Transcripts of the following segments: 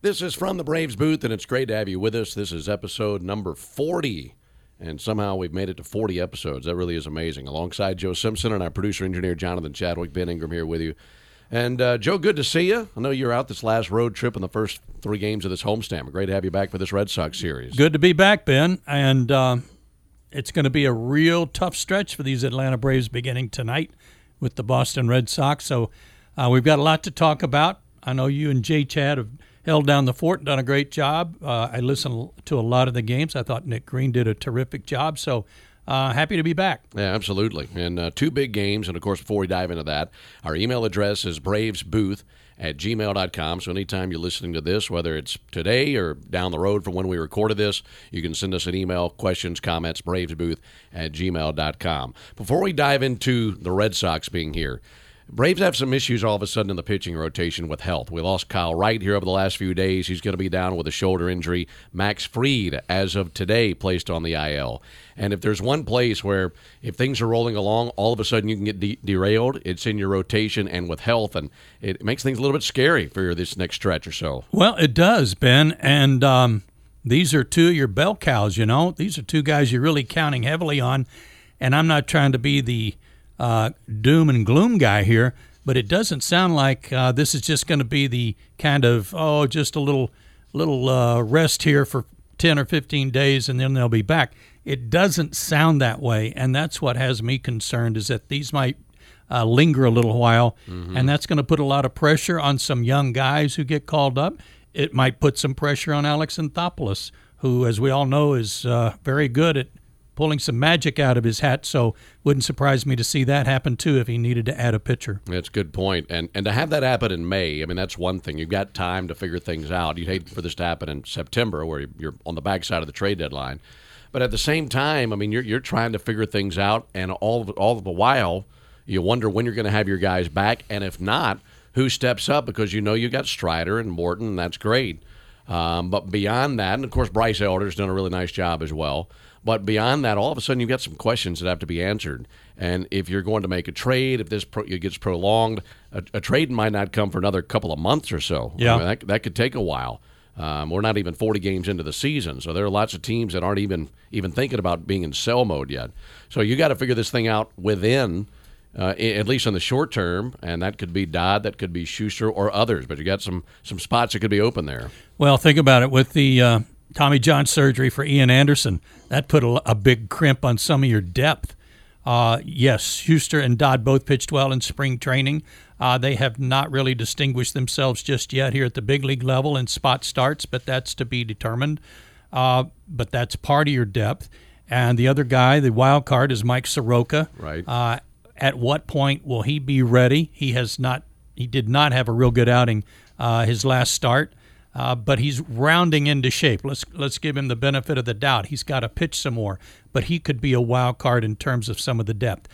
This is from the Braves booth, and it's great to have you with us. This is episode number 40, and somehow we've made it to 40 episodes. That really is amazing. Alongside Joe Simpson and our producer engineer Jonathan Chadwick, Ben Ingram here with you. And uh, Joe, good to see you. I know you're out this last road trip in the first three games of this homestand. Great to have you back for this Red Sox series. Good to be back, Ben. And uh, it's going to be a real tough stretch for these Atlanta Braves beginning tonight with the Boston Red Sox. So uh, we've got a lot to talk about. I know you and Jay Chad have held down the fort and done a great job. Uh, I listened to a lot of the games. I thought Nick Green did a terrific job. So uh, happy to be back. Yeah, absolutely. And uh, two big games. And of course, before we dive into that, our email address is bravesbooth at gmail.com. So anytime you're listening to this, whether it's today or down the road from when we recorded this, you can send us an email, questions, comments, bravesbooth at gmail.com. Before we dive into the Red Sox being here, Braves have some issues all of a sudden in the pitching rotation with health. We lost Kyle Wright here over the last few days. He's going to be down with a shoulder injury. Max Fried, as of today, placed on the IL. And if there's one place where, if things are rolling along, all of a sudden you can get de- derailed, it's in your rotation and with health. And it makes things a little bit scary for this next stretch or so. Well, it does, Ben. And um, these are two of your bell cows, you know. These are two guys you're really counting heavily on. And I'm not trying to be the uh, doom and gloom guy here, but it doesn't sound like uh, this is just going to be the kind of oh, just a little little uh, rest here for ten or fifteen days, and then they'll be back. It doesn't sound that way, and that's what has me concerned is that these might uh, linger a little while, mm-hmm. and that's going to put a lot of pressure on some young guys who get called up. It might put some pressure on Alex Anthopoulos, who, as we all know, is uh, very good at pulling some magic out of his hat. So wouldn't surprise me to see that happen too if he needed to add a pitcher. That's a good point. And and to have that happen in May, I mean that's one thing. You've got time to figure things out. You'd hate for this to happen in September where you're on the backside of the trade deadline. But at the same time, I mean you're you're trying to figure things out, and all all the while you wonder when you're going to have your guys back, and if not, who steps up because you know you got Strider and Morton, and that's great. Um, but beyond that, and of course Bryce Elder's done a really nice job as well. But beyond that, all of a sudden you've got some questions that have to be answered. And if you're going to make a trade, if this pro- gets prolonged, a, a, trade might not come for another couple of months or so. Yeah, I mean, that, that could take a while. Um, we're not even 40 games into the season, so there are lots of teams that aren't even even thinking about being in sell mode yet. So you got to figure this thing out within, uh, at least in the short term, and that could be Dodd, that could be Shuster, or others. But you got some some spots that could be open there. Well, think about it with the uh, Tommy John surgery for Ian Anderson. That put a, a big crimp on some of your depth. Uh, yes, Shuster and Dodd both pitched well in spring training. Uh, they have not really distinguished themselves just yet here at the big league level in spot starts, but that's to be determined. Uh, but that's part of your depth. And the other guy, the wild card, is Mike Soroka. Right. Uh, at what point will he be ready? He has not. He did not have a real good outing uh, his last start. Uh, but he's rounding into shape. Let's let's give him the benefit of the doubt. He's got to pitch some more, but he could be a wild card in terms of some of the depth.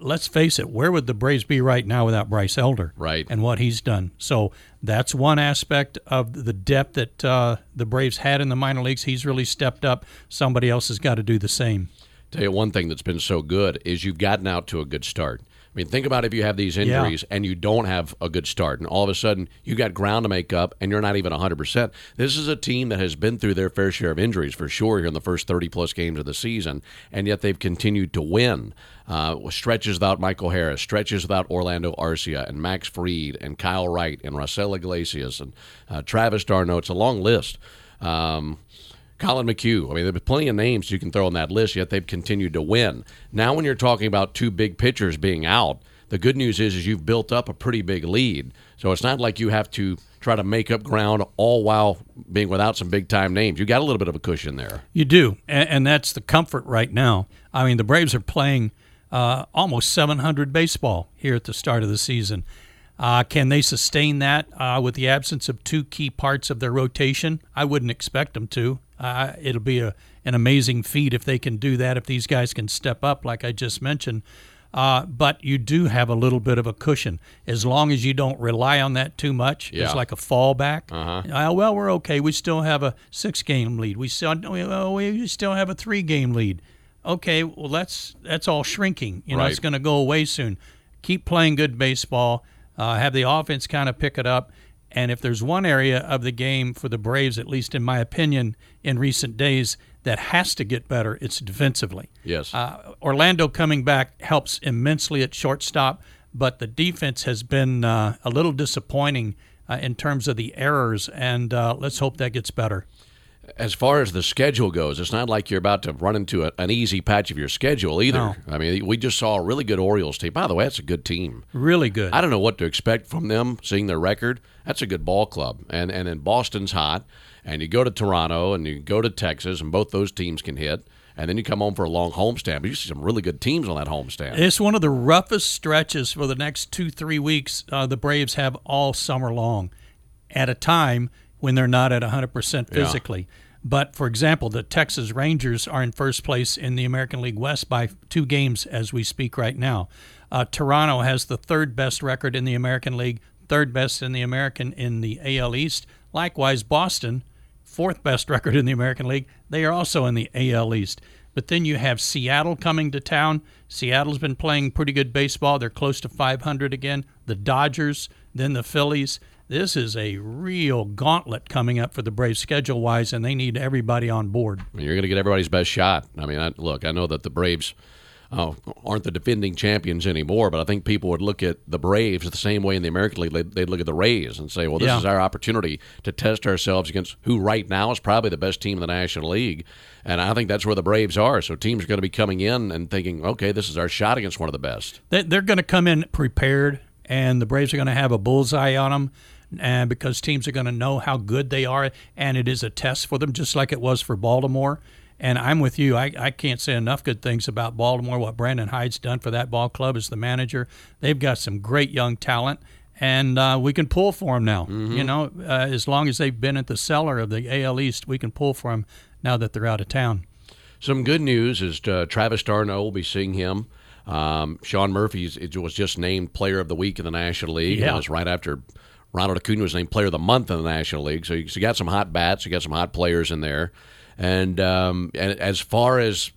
Let's face it, where would the Braves be right now without Bryce Elder? Right. And what he's done. So that's one aspect of the depth that uh, the Braves had in the minor leagues. He's really stepped up. Somebody else has got to do the same. Tell you one thing that's been so good is you've gotten out to a good start. I mean, think about if you have these injuries and you don't have a good start, and all of a sudden you got ground to make up, and you're not even 100. percent This is a team that has been through their fair share of injuries for sure here in the first 30 plus games of the season, and yet they've continued to win. Uh, stretches without Michael Harris, stretches without Orlando Arcia and Max Fried and Kyle Wright and Raisel Iglesias and uh, Travis d'Arnaud. It's a long list. Um, Collin McHugh. I mean, there's plenty of names you can throw on that list, yet they've continued to win. Now, when you're talking about two big pitchers being out, the good news is, is you've built up a pretty big lead. So it's not like you have to try to make up ground all while being without some big time names. You got a little bit of a cushion there. You do, and, and that's the comfort right now. I mean, the Braves are playing uh, almost 700 baseball here at the start of the season. Uh, can they sustain that uh, with the absence of two key parts of their rotation? I wouldn't expect them to. Uh, it'll be a, an amazing feat if they can do that, if these guys can step up, like I just mentioned. Uh, but you do have a little bit of a cushion as long as you don't rely on that too much. Yeah. It's like a fallback. Uh-huh. Uh, well, we're okay. We still have a six-game lead. We still we still have a three-game lead. Okay, well that's that's all shrinking. You know, Right. it's going to go away soon. Keep playing good baseball. Uh, have the offense kind of pick it up. And if there's one area of the game for the Braves, at least in my opinion, in recent days, that has to get better, it's defensively. Yes. Uh, Orlando coming back helps immensely at shortstop, but the defense has been uh, a little disappointing uh, in terms of the errors, and uh, let's hope that gets better. As far as the schedule goes, it's not like you're about to run into a, an easy patch of your schedule either. No. I mean, we just saw a really good Orioles team. By the way, that's a good team. Really good. I don't know what to expect from them, seeing their record. That's a good ball club. And and then Boston's hot, and you go to Toronto and you go to Texas, and both those teams can hit. And then you come home for a long homestand. But you see some really good teams on that homestand. It's one of the roughest stretches for the next two, three weeks uh, the Braves have all summer long at a time when they're not at 100% physically. But for example, the Texas Rangers are in first place in the American League West by two games as we speak right now. Uh, Toronto has the third best record in the American League, third best in the American in the AL East. Likewise, Boston, fourth best record in the American League. They are also in the AL East. But then you have Seattle coming to town. Seattle's been playing pretty good baseball. They're close to 500 again. The Dodgers, then the Phillies. This is a real gauntlet coming up for the Braves schedule wise, and they need everybody on board. You're going to get everybody's best shot. I mean, I, look, I know that the Braves uh, aren't the defending champions anymore, but I think people would look at the Braves the same way in the American League. They'd, they'd look at the Rays and say, well, this Yeah. is our opportunity to test ourselves against who right now is probably the best team in the National League. And I think that's where the Braves are. So teams are going to be coming in and thinking, okay, this is our shot against one of the best. They- They're going to come in prepared, and the Braves are going to have a bullseye on them. And because teams are going to know how good they are, and it is a test for them, just like it was for Baltimore. And I'm with you. I, I can't say enough good things about Baltimore. What Brandon Hyde's done for that ball club as the manager, they've got some great young talent, and uh, we can pull for them now. You know, uh, as long as they've been at the cellar of the AL East, we can pull for them now that they're out of town. Some good news is uh, Travis d'Arnaud will be seeing him. Um, Sean Murphy was just named Player of the Week in the National League. Yeah. It was right after Ronald Acuna was named Player of the Month in the National League. So you got some hot bats, you got some hot players in there. And, um, and as far as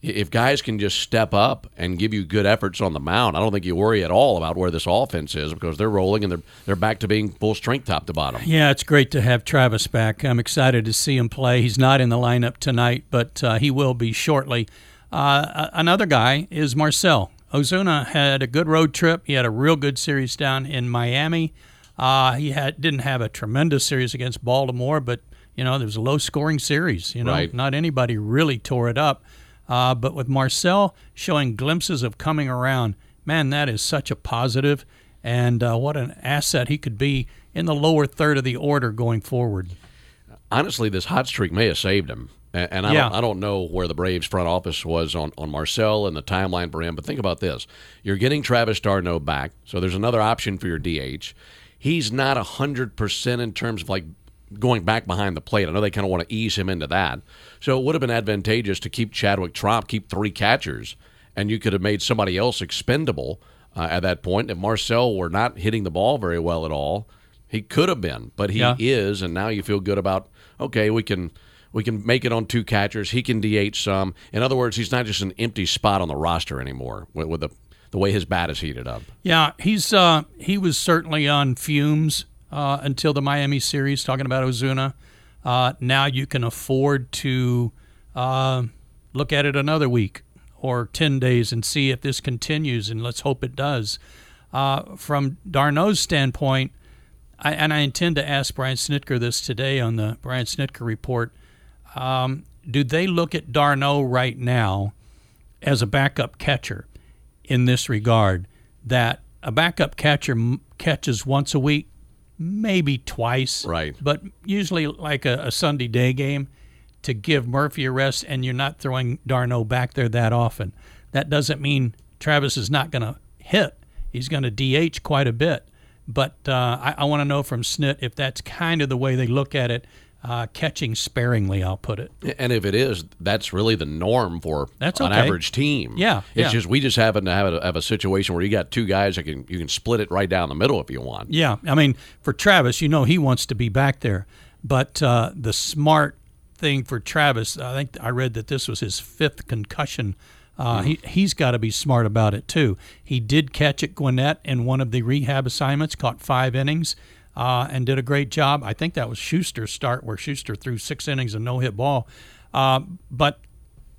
if guys can just step up and give you good efforts on the mound, I don't think you worry at all about where this offense is because they're rolling and they're they're back to being full strength top to bottom. Yeah, it's great to have Travis back. I'm excited to see him play. He's not in the lineup tonight, but uh, he will be shortly. Uh, another guy is Marcel. Ozuna had a good road trip. He had a real good series down in Miami. Uh, he had didn't have a tremendous series against Baltimore, but you know there was a low scoring series. You know, Right. not anybody really tore it up. Uh, but with Marcel showing glimpses of coming around, man, that is such a positive, and uh, what an asset he could be in the lower third of the order going forward. honestly, this hot streak may have saved him. And, and I, Yeah. don't, I don't know where the Braves front office was on, on Marcel and the timeline for him, but think about this. You're getting Travis d'Arnaud back, so there's another option for your DH. He's not 100% in terms of like going back behind the plate. I know they kind of want to ease him into that. So it would have been advantageous to keep Chadwick Tromp, keep three catchers, and you could have made somebody else expendable uh, at that point. If Marcel were not hitting the ball very well at all, he could have been, but he Yeah. is, and now you feel good about okay, we can we can make it on two catchers. He can DH some. In other words, he's not just an empty spot on the roster anymore with, with the the way his bat is heated up. Yeah, he's uh, he was certainly on fumes uh, until the Miami series, talking about Ozuna. Uh, now you can afford to uh, look at it another week or 10 days and see if this continues, and let's hope it does. Uh, from d'Arnaud's standpoint, I, and I intend to ask Brian Snitker this today on the Brian Snitker report. Um, do they look at Darno right now as a backup catcher in this regard? That a backup catcher m- catches once a week, maybe twice, Right. But usually like a, a Sunday day game to give Murphy a rest, and you're not throwing d'Arnaud back there that often. That doesn't mean Travis is not going to hit. He's going to DH quite a bit. But uh, I, I want to know from Snit if that's kind of the way they look at it, uh, catching sparingly, I'll put it. And if it is, that's really the norm for That's an average team. Yeah, it's yeah. just we just happen to have a, have a situation where you got two guys that can you can split it right down the middle if you want. Yeah, I mean, for Travis, you know he wants to be back there, but uh, the smart thing for Travis, I think I read that this was his fifth concussion. Uh, He he's got to be smart about it too. He did catch at Gwinnett in one of the rehab assignments, caught five innings, uh, and did a great job. I think that was Shuster's start, where Shuster threw six innings and no hit ball. Uh, but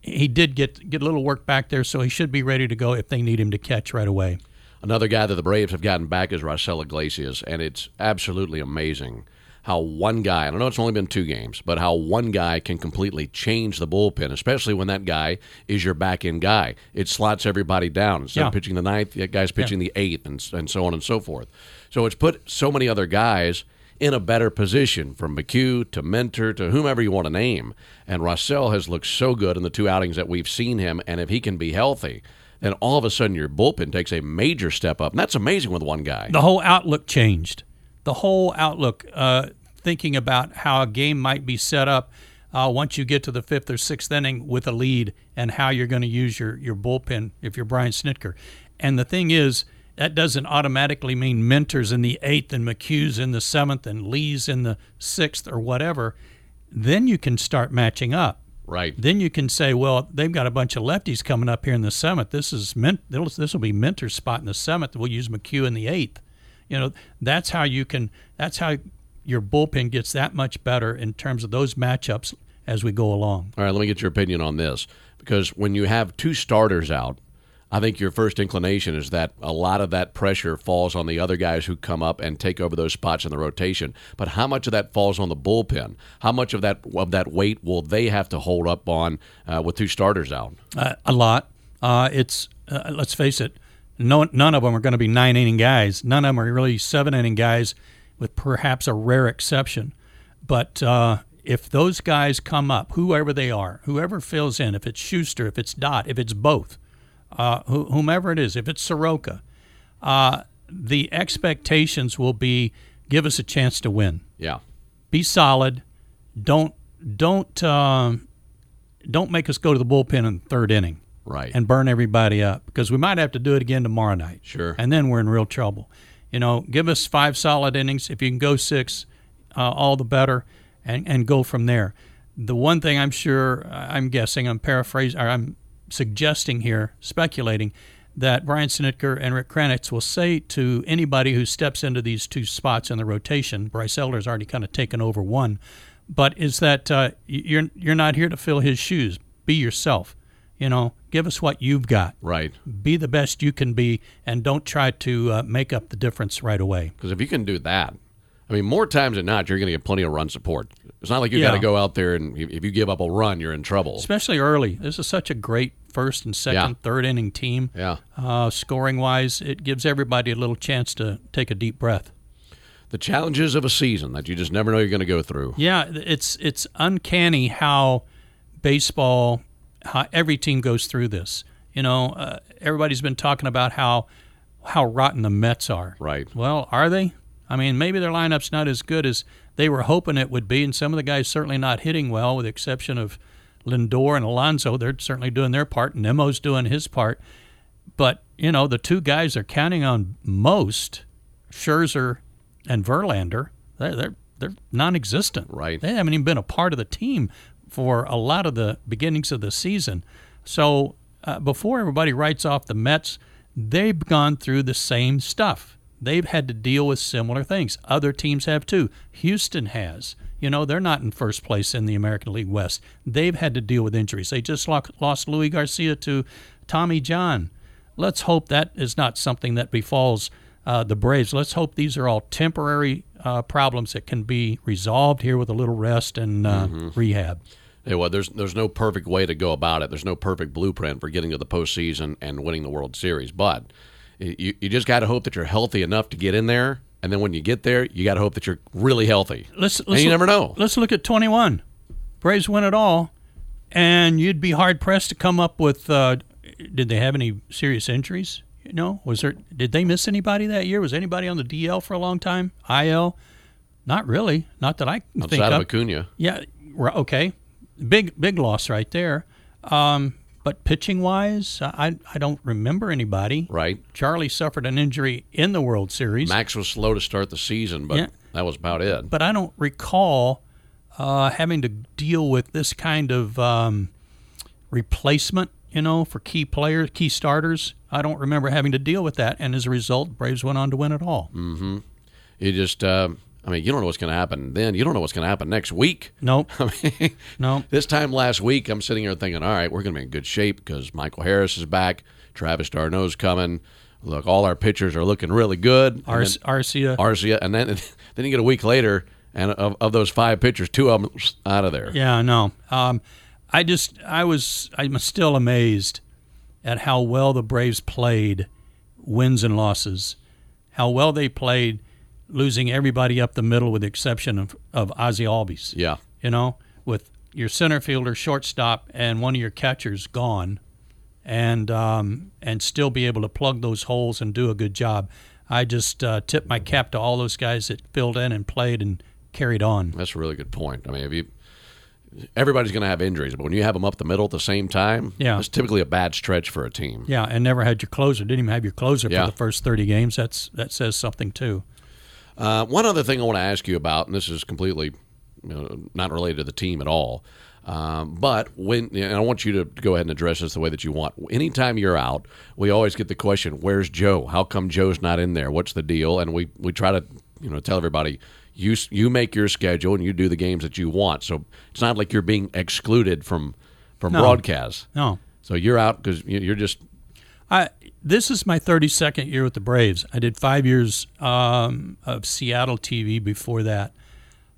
he did get get a little work back there, so he should be ready to go if they need him to catch right away. Another guy that the Braves have gotten back is Raisel Iglesias, and it's absolutely amazing how one guy, and I know it's only been two games, but how one guy can completely change the bullpen, especially when that guy is your back end guy. It slots everybody down. Instead Yeah. of pitching the ninth, that guy's pitching the eighth, and, and so on and so forth. So it's put so many other guys in a better position, from McHugh to Minter to whomever you want to name. And Raisel has looked so good in the two outings that we've seen him, and if he can be healthy, then all of a sudden your bullpen takes a major step up. And that's amazing with one guy. the whole outlook changed. The whole outlook, uh, thinking about how a game might be set up uh, once you get to the fifth or sixth inning with a lead, and how you're going to use your your bullpen if you're Brian Snitker. And the thing is, that doesn't automatically mean Minters in the eighth and McHugh's in the seventh and Lee's in the sixth or whatever. Then you can start matching up. Right. Then you can say, well, they've got a bunch of lefties coming up here in the seventh. This is meant. This will be Minter's spot in the seventh. We'll use McHugh in the eighth. You know, that's how you can. That's how your bullpen gets that much better in terms of those matchups as we go along. All right, let me get your opinion on this. Because when you have two starters out, I think your first inclination is that a lot of that pressure falls on the other guys who come up and take over those spots in the rotation. But how much of that falls on the bullpen? How much of that of that weight will they have to hold up on uh, with two starters out? Uh, a lot. Uh, it's uh, let's face it. No, none of them are going to be nine inning guys. None of them are really seven inning guys, with perhaps a rare exception. But uh, if those guys come up, whoever they are, whoever fills in, if it's Shuster, if it's Dodd, if it's both, uh, wh- whomever it is, if it's Soroka, uh, the expectations will be give us a chance to win. Yeah. Be solid. Don't don't um, don't make us go to the bullpen in the third inning Right. and burn everybody up because we might have to do it again tomorrow night. Sure. And then we're in real trouble. You know, give us five solid innings. If you can go six, uh, all the better, and, and go from there. The one thing I'm sure, I'm guessing, I'm paraphrasing, or I'm suggesting here, speculating, that Brian Snitker and Rick Kranitz will say to anybody who steps into these two spots in the rotation, Bryce Elder's already kind of taken over one, but is that uh, you're you're not here to fill his shoes. Be yourself. You know, give us what you've got. right. Be the best you can be, and don't try to uh, make up the difference right away. Because if you can do that, I mean, more times than not, you're going to get plenty of run support. It's not like you Yeah. got to go out there and if you give up a run, you're in trouble. Especially early. This is such a great first and second, Yeah. third inning team. Yeah. Uh, scoring wise, it gives everybody a little chance to take a deep breath. The challenges of a season that you just never know you're going to go through. Yeah, it's it's uncanny how baseball, how every team goes through this. You know, uh, everybody's been talking about how how rotten the Mets are. Right. Well, are they? I mean, maybe their lineup's not as good as they were hoping it would be, and some of the guys certainly not hitting well, with the exception of Lindor and Alonso. They're certainly doing their part. Nimmo's doing his part. But, you know, the two guys they're counting on most, Scherzer and Verlander, they're, they're, they're non existent. Right. They haven't even been a part of the team for a lot of the beginnings of the season. So uh, before everybody writes off the Mets, they've gone through the same stuff. They've had to deal with similar things. Other teams have too. Houston has. You know, they're not in first place in the American League West. They've had to deal with injuries. They just lost Luis Garcia to Tommy John. Let's hope that is not something that befalls uh, the Braves. Let's hope these are all temporary uh, problems that can be resolved here with a little rest and uh, mm-hmm. rehab. Hey, well, there's there's no perfect way to go about it. There's no perfect blueprint for getting to the postseason and winning the World Series. But you, you just got to hope that you're healthy enough to get in there, and then when you get there, you got to hope that you're really healthy. Let's, let's and you never know. Let's look at 21. Braves win it all, and you'd be hard pressed to come up with. Uh, did they have any serious injuries? You know, was there? Did they miss anybody that year? Was anybody on the DL for a long time? IL? Not really. Not that I can Outside think of. of. Acuna. Yeah. Okay. Big big loss right there. Um, but pitching wise, I I don't remember anybody. Right. Charlie suffered an injury in the World Series. Max was slow to start the season, but yeah. that was about it. But I don't recall uh, having to deal with this kind of um, replacement. You know, for key players, key starters. I don't remember having to deal with that, and as a result, Braves went on to win it all. Mm-hmm. You just. Uh, I mean, you don't know what's going to happen then. You don't know what's going to happen next week. Nope. I mean, nope. This time last week, I'm sitting here thinking, all right, we're going to be in good shape because Michael Harris is back, Travis d'Arnaud's coming. Look, all our pitchers are looking really good. Ar- Arcia. Arcia. And then, then you get a week later, and of, of those five pitchers, two of them out of there. Yeah, no. Um, I just, I was, I'm still amazed at how well the Braves played wins and losses, how well they played – losing everybody up the middle with the exception of, of Ozzie Albies. Yeah. You know, with your center fielder, shortstop, and one of your catchers gone, and um, and still be able to plug those holes and do a good job. I just uh, tip my cap to all those guys that filled in and played and carried on. That's a really good point. I mean, if you everybody's going to have injuries, but when you have them up the middle at the same time, yeah, it's typically a bad stretch for a team. Yeah, and never had your closer. Didn't even have your closer yeah. for the first thirty games. That's that says something too. Uh, one other thing I want to ask you about, and this is completely you know, not related to the team at all, um, but when and I want you to go ahead and address this the way that you want. Anytime you're out, we always get the question, "Where's Joe? How come Joe's not in there? What's the deal?" And we we try to you know tell everybody you you make your schedule and you do the games that you want. So it's not like you're being excluded from from no. broadcasts. No. So you're out because you're just. I this is my 32nd year with the Braves. I did five years um, of Seattle TV before that.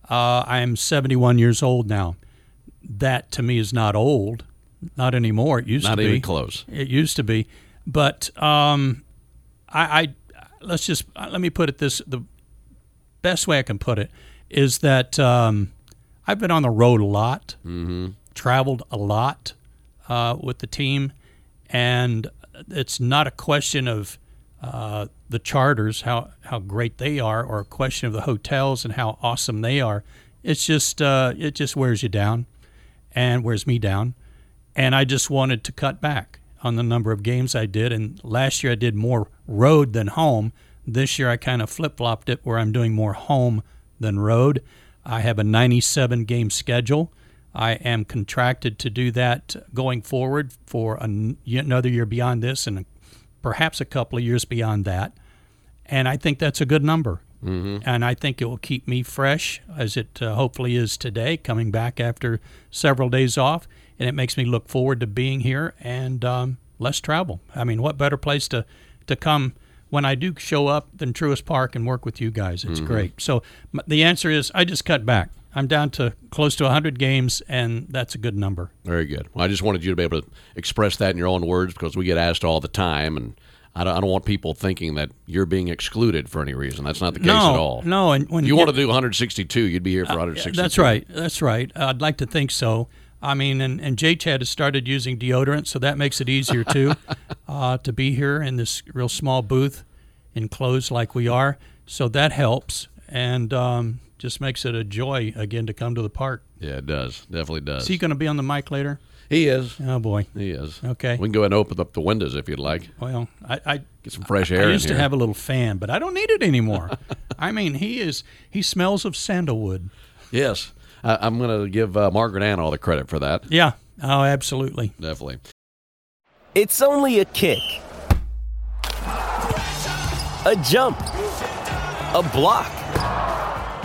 Uh, I am 71 years old now. That to me is not old, not anymore. It used not to be. Not even close. It used to be, but um, I, I let's just let me put it this: the best way I can put it is that um, I've been on the road a lot, mm-hmm. traveled a lot uh, with the team, and it's not a question of uh, the charters, how, how great they are, or a question of the hotels and how awesome they are. It's just uh, it just wears you down, and wears me down, and I just wanted to cut back on the number of games I did. And last year I did more road than home. This year I kind of flip flopped it where I'm doing more home than road. I have a 97 game schedule. I am contracted to do that going forward for another year beyond this and perhaps a couple of years beyond that. And I think that's a good number. Mm-hmm. And I think it will keep me fresh, as it uh, hopefully is today, coming back after several days off. And it makes me look forward to being here and um, less travel. I mean, what better place to, to come when I do show up than Truist Park and work with you guys? It's mm-hmm. great. So the answer is I just cut back. I'm down to close to 100 games, and that's a good number. Very good. Well, I just wanted you to be able to express that in your own words because we get asked all the time, and I don't, I don't want people thinking that you're being excluded for any reason. That's not the case no, at all. No, and when if you want to do 162, you'd be here for 162. Uh, that's right. That's right. I'd like to think so. I mean, and, and Chad has started using deodorant, so that makes it easier too uh, to be here in this real small booth, enclosed like we are. So that helps. And um, just makes it a joy again to come to the park. Yeah, it does. Definitely does. Is he going to be on the mic later? He is. Oh boy, he is. Okay, we can go ahead and open up the windows if you'd like. Well, I, I get some fresh air. I used to have a little fan, but I don't need it anymore. I mean, he is he smells of sandalwood. Yes, I, am going to give uh, Margaret Ann all the credit for that. Yeah. Oh, absolutely. Definitely. It's only a kick a jump, a block.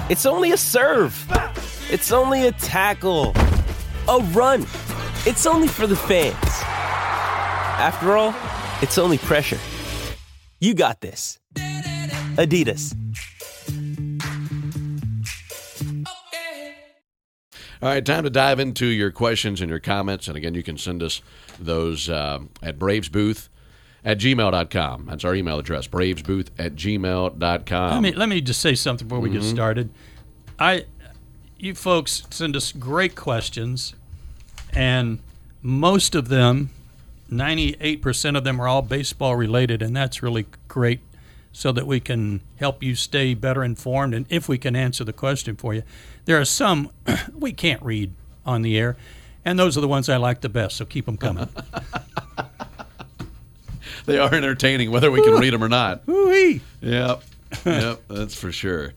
It's only a serve. It's only a tackle, a run. It's only for the fans. After all, it's only pressure. You got this. Adidas. All right, time to dive into your questions and your comments. And again, you can send us those uh, at bravesbooth at gmail.com. That's our email address, bravesbooth at gmail.com. Let me let me just say something before we get mm-hmm. started. I, you folks send us great questions, and most of them, ninety-eight percent of them, are all baseball related, and that's really great, so that we can help you stay better informed, and if we can answer the question for you. There are some we can't read on the air, and those are the ones I like the best. So keep them coming. they are entertaining, whether we can read them or not. Woo-wee. Yep, yep, that's for sure.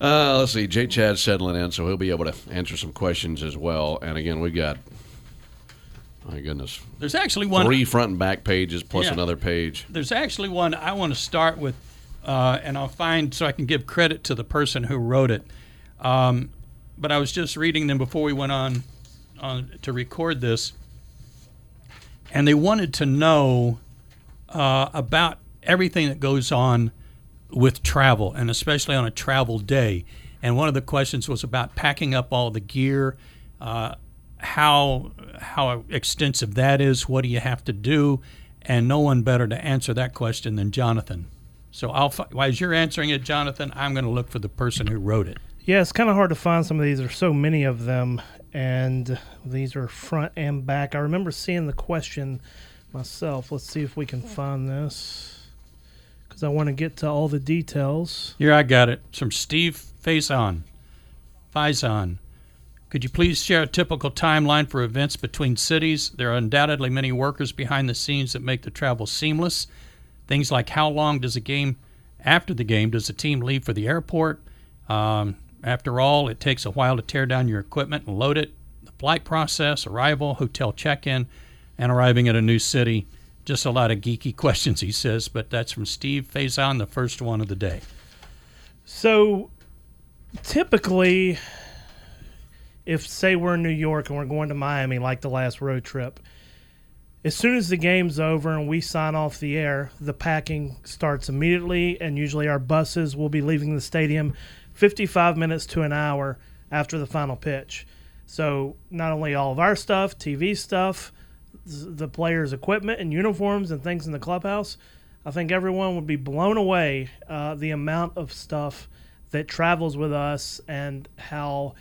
Uh, let's see. J. Chad's settling in, so he'll be able to answer some questions as well. And again, we've got, my goodness, There's actually one. three front and back pages plus Yeah. another page. There's actually one I want to start with, uh, and I'll find so I can give credit to the person who wrote it. Um, but I was just reading them before we went on, on to record this, and they wanted to know uh, about everything that goes on with travel, and especially on a travel day. And one of the questions was about packing up all the gear, uh, how how extensive that is. What do you have to do? And no one better to answer that question than Jonathan. So I'll as you're answering it, Jonathan, I'm going to look for the person who wrote it. Yeah, it's kind of hard to find some of these. There's so many of them, and these are front and back. I remember seeing the question myself. Let's see if we can find this because I want to get to all the details. Here I got it. It's from Steve Faison. Faison. Could you please share a typical timeline for events between cities? There are undoubtedly many workers behind the scenes that make the travel seamless. Things like how long does a game, after the game, does the team leave for the airport? Um, after all, it takes a while to tear down your equipment and load it. The flight process, arrival, hotel check in, and arriving at a new city. Just a lot of geeky questions, he says, but that's from Steve Faison, the first one of the day. So, typically, if say we're in New York and we're going to Miami, like the last road trip, as soon as the game's over and we sign off the air, the packing starts immediately, and usually our buses will be leaving the stadium 55 minutes to an hour after the final pitch. So, not only all of our stuff, TV stuff, the players' equipment and uniforms and things in the clubhouse, I think everyone would be blown away uh, the amount of stuff that travels with us and how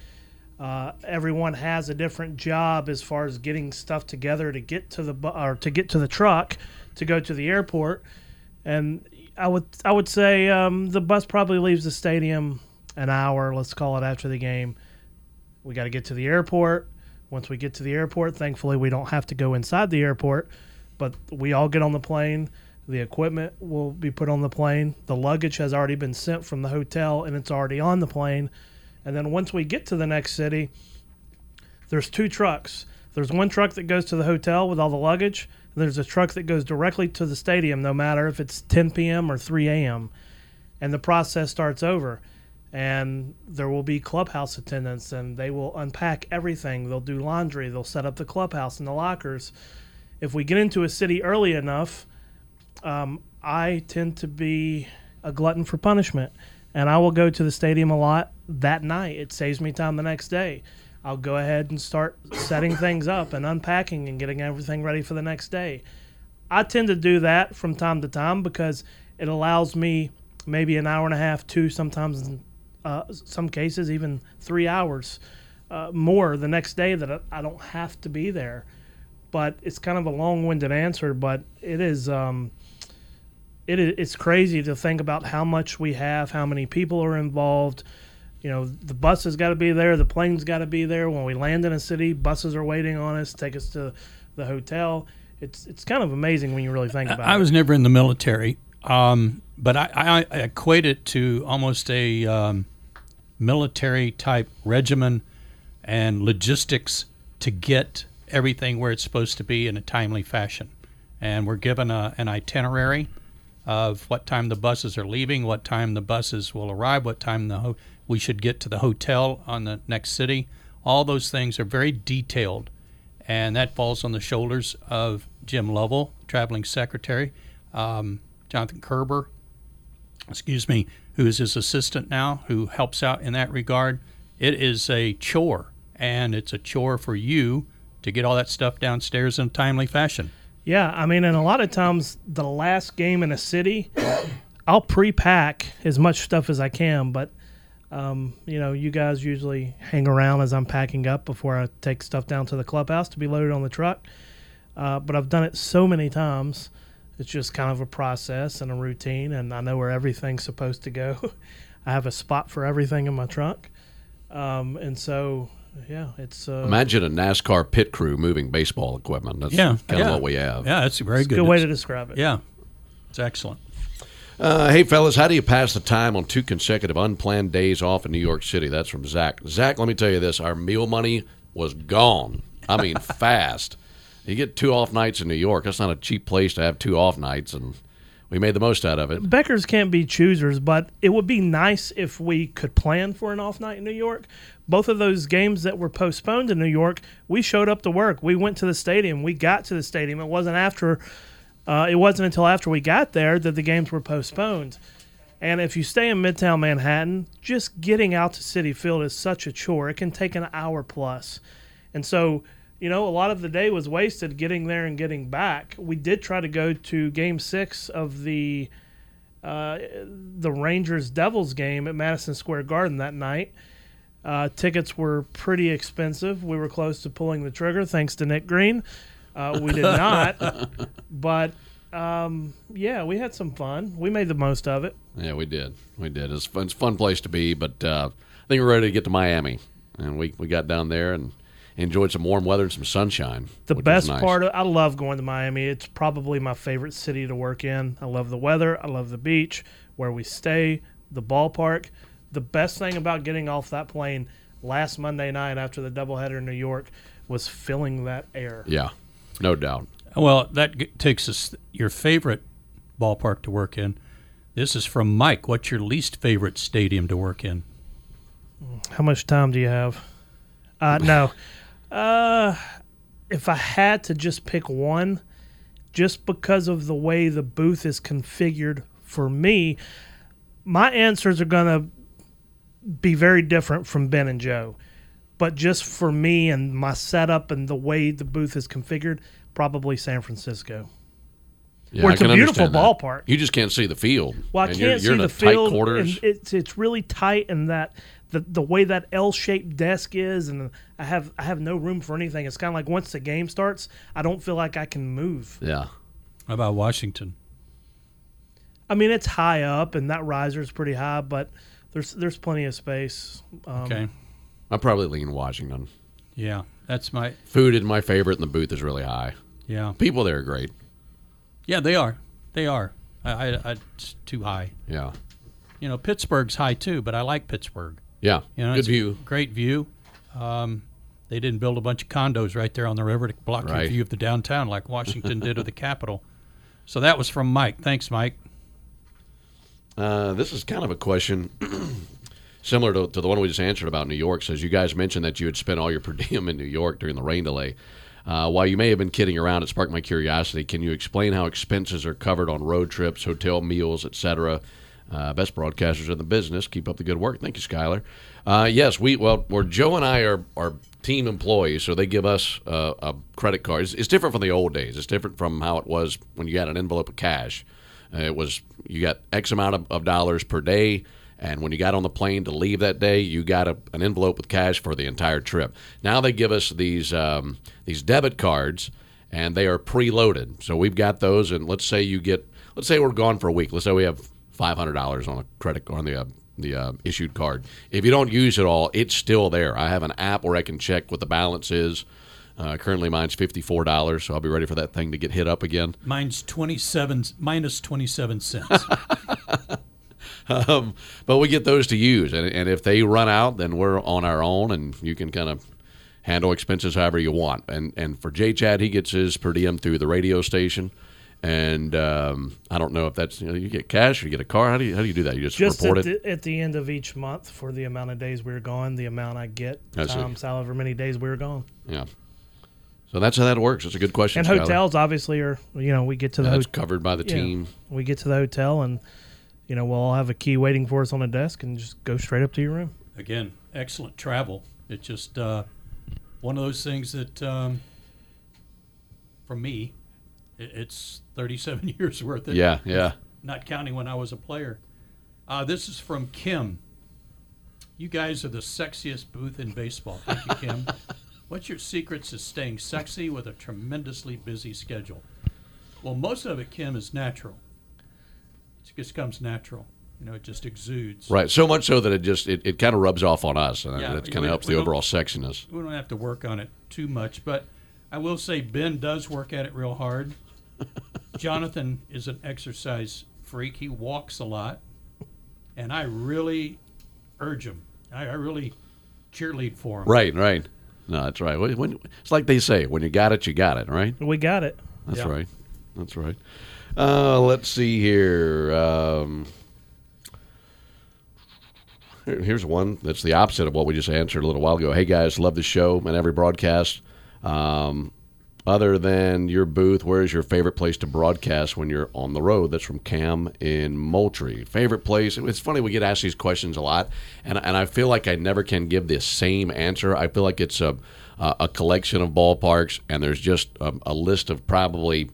uh, everyone has a different job as far as getting stuff together to get to the or to get to the truck to go to the airport. And I would I would say um, the bus probably leaves the stadium an hour, let's call it after the game. We got to get to the airport. Once we get to the airport, thankfully we don't have to go inside the airport, but we all get on the plane. The equipment will be put on the plane. The luggage has already been sent from the hotel and it's already on the plane. And then once we get to the next city, there's two trucks. There's one truck that goes to the hotel with all the luggage. And there's a truck that goes directly to the stadium, no matter if it's 10 p.m. or 3 a.m. And the process starts over. And there will be clubhouse attendants, and they will unpack everything. They'll do laundry. They'll set up the clubhouse and the lockers. If we get into a city early enough, um, I tend to be a glutton for punishment, and I will go to the stadium a lot that night. It saves me time the next day. I'll go ahead and start setting things up and unpacking and getting everything ready for the next day. I tend to do that from time to time because it allows me maybe an hour and a half, two, sometimes uh, some cases even three hours uh, more the next day that I- don't have to be there. But it's kind of a long-winded answer, but it is. Um, it is it's crazy to think about how much we have, how many people are involved. You know, the bus has got to be there, the plane's got to be there. When we land in a city, buses are waiting on us, take us to the hotel. It's it's kind of amazing when you really think about I it. I was never in the military, um, but I, I, I equate it to almost a um, military type regimen and logistics to get everything where it's supposed to be in a timely fashion. And we're given a, an itinerary, of what time the buses are leaving, what time the buses will arrive, what time the ho- we should get to the hotel on the next city. All those things are very detailed, and that falls on the shoulders of Jim Lovell, traveling secretary, um, Jonathan Kerber, excuse me, who is his assistant now, who helps out in that regard. It is a chore, and it's a chore for you to get all that stuff downstairs in a timely fashion. Yeah, I mean, and a lot of times the last game in a city, I'll pre-pack as much stuff as I can, but um, you know, you guys usually hang around as I'm packing up before I take stuff down to the clubhouse to be loaded on the truck. Uh, but I've done it so many times, it's just kind of a process and a routine, and I know where everything's supposed to go. I have a spot for everything in my trunk, um, and so yeah, it's uh, Imagine a NASCAR pit crew moving baseball equipment. That's Yeah, kind yeah. of what we have. Yeah, that's a very it's good. good way to describe it. Yeah, it's excellent. Uh, hey, fellas, how do you pass the time on two consecutive unplanned days off in New York City? That's from Zach. Zach, let me tell you this: our meal money was gone. I mean, fast. You get two off nights in New York. That's not a cheap place to have two off nights, and we made the most out of it. Beckers can't be choosers, but it would be nice if we could plan for an off night in New York. Both of those games that were postponed in New York, we showed up to work. We went to the stadium. We got to the stadium. It wasn't after. Uh, it wasn't until after we got there that the games were postponed. And if you stay in Midtown Manhattan, just getting out to Citi Field is such a chore. It can take an hour plus. And so, you know, a lot of the day was wasted getting there and getting back. We did try to go to game six of the uh, the Rangers Devils game at Madison Square Garden that night. Uh, tickets were pretty expensive. We were close to pulling the trigger, thanks to Nick Green. Uh, we did not, but um, yeah, we had some fun. We made the most of it. Yeah, we did. We did. It's, fun, it's a fun place to be, but uh, I think we're ready to get to Miami, and we we got down there and enjoyed some warm weather and some sunshine. The which was best nice. part of I love going to Miami. It's probably my favorite city to work in. I love the weather. I love the beach, where we stay, the ballpark. The best thing about getting off that plane last Monday night after the doubleheader in New York was filling that air. Yeah, no doubt. Well, that g- takes us your favorite ballpark to work in. This is from Mike. What's your least favorite stadium to work in? How much time do you have? Uh, no. Uh, if I had to just pick one, just because of the way the booth is configured for me, my answers are going to be very different from Ben and Joe. But just for me and my setup and the way the booth is configured, probably San Francisco. Yeah, Where it's a beautiful ballpark. You just can't see the field. Well, I and can't you're, you're see the field, quarters. and it's it's really tight, and that the the way that L-shaped desk is, and I have I have no room for anything. It's kind of like once the game starts, I don't feel like I can move. yeah. How about Washington? I mean, it's high up, and that riser is pretty high, but there's there's plenty of space. Um, Okay. I probably lean Washington. Yeah, that's my. Food is my favorite, and the booth is really high. Yeah. People there are great. Yeah, they are. They are. I, I, I it's too high. Yeah, You know, Pittsburgh's high too, but I like Pittsburgh. Yeah. You know, Good view. Great view. Um, they didn't build a bunch of condos right there on the river to block your view of the downtown like Washington did of the Capitol. So that was from Mike. Thanks, Mike. Uh, this is kind of a question similar to, to the one we just answered about New York. Says you guys mentioned that you had spent all your per diem in New York during the rain delay. Uh, while you may have been kidding around, it sparked my curiosity. Can you explain how expenses are covered on road trips, hotel meals, etc.? Uh, best broadcasters in the business. Keep up the good work. Thank you, Skyler. Uh, yes, we well, where Joe and I are are team employees, so they give us uh, a credit card. It's, it's different from the old days. It's different from how it was when you had an envelope of cash. Uh, it was you got X amount of, of dollars per day, and when you got on the plane to leave that day, you got a, an envelope with cash for the entire trip. Now they give us these um, these debit cards, and they are preloaded. So we've got those, and let's say you get let's say we're gone for a week. Let's say we have five hundred dollars on a credit on the uh, the uh, issued card. If you don't use it all, it's still there. I have an app where I can check what the balance is. Uh, currently, mine's fifty four dollars, so I'll be ready for that thing to get hit up again. Mine's twenty seven minus twenty seven cents. um, but we get those to use, and, and if they run out, then we're on our own, and you can kind of handle expenses however you want. And and for J Chad, he gets his per diem through the radio station, and um, I don't know if that's you know you get cash or you get a car. How do you how do you do that? You just, Just report at it. the, at the end of each month for the amount of days we were gone, the amount I get I see. times however many days we were gone. yeah. So that's how that works. It's a good question. And Skylar. hotels obviously are you know we get to the That's hotel. covered by the Yeah. team. We get to the hotel and you know we'll all have a key waiting for us on a desk and just go straight up to your room. Again, excellent travel. It's just uh, one of those things that, um, for me, it, it's 37 years worth. Of, Yeah, yeah. Not counting when I was a player. Uh, this is from Kim. You guys are the sexiest booth in baseball. Thank you, Kim. What's your secrets to staying sexy with a tremendously busy schedule? Well, most of it, Kim, is natural. It just comes natural. You know, it just exudes. Right. So much so that it just it, it kind of rubs off on us, and Yeah, it we- kind of helps the overall sexiness. we don't have to work on it too much, but I will say Ben does work at it real hard. Jonathan is an exercise freak. He walks a lot, and I really urge him. I, I really cheerlead for him. Right. Right. No, that's right. When, when- it's like they say, when you got it, you got it. Right. We got it. That's Yeah. right. That's right. Uh, let's see here. Um, here- here's one that's the opposite of what we just answered a little while ago. Hey guys, love the show and every broadcast. Um, other than your booth, where is your favorite place to broadcast when you're on the road? That's from Cam in Moultrie. Favorite place? It's funny we get asked these questions a lot, and and I feel like I never can give the same answer. I feel like it's a a collection of ballparks, and there's just a, a list of probably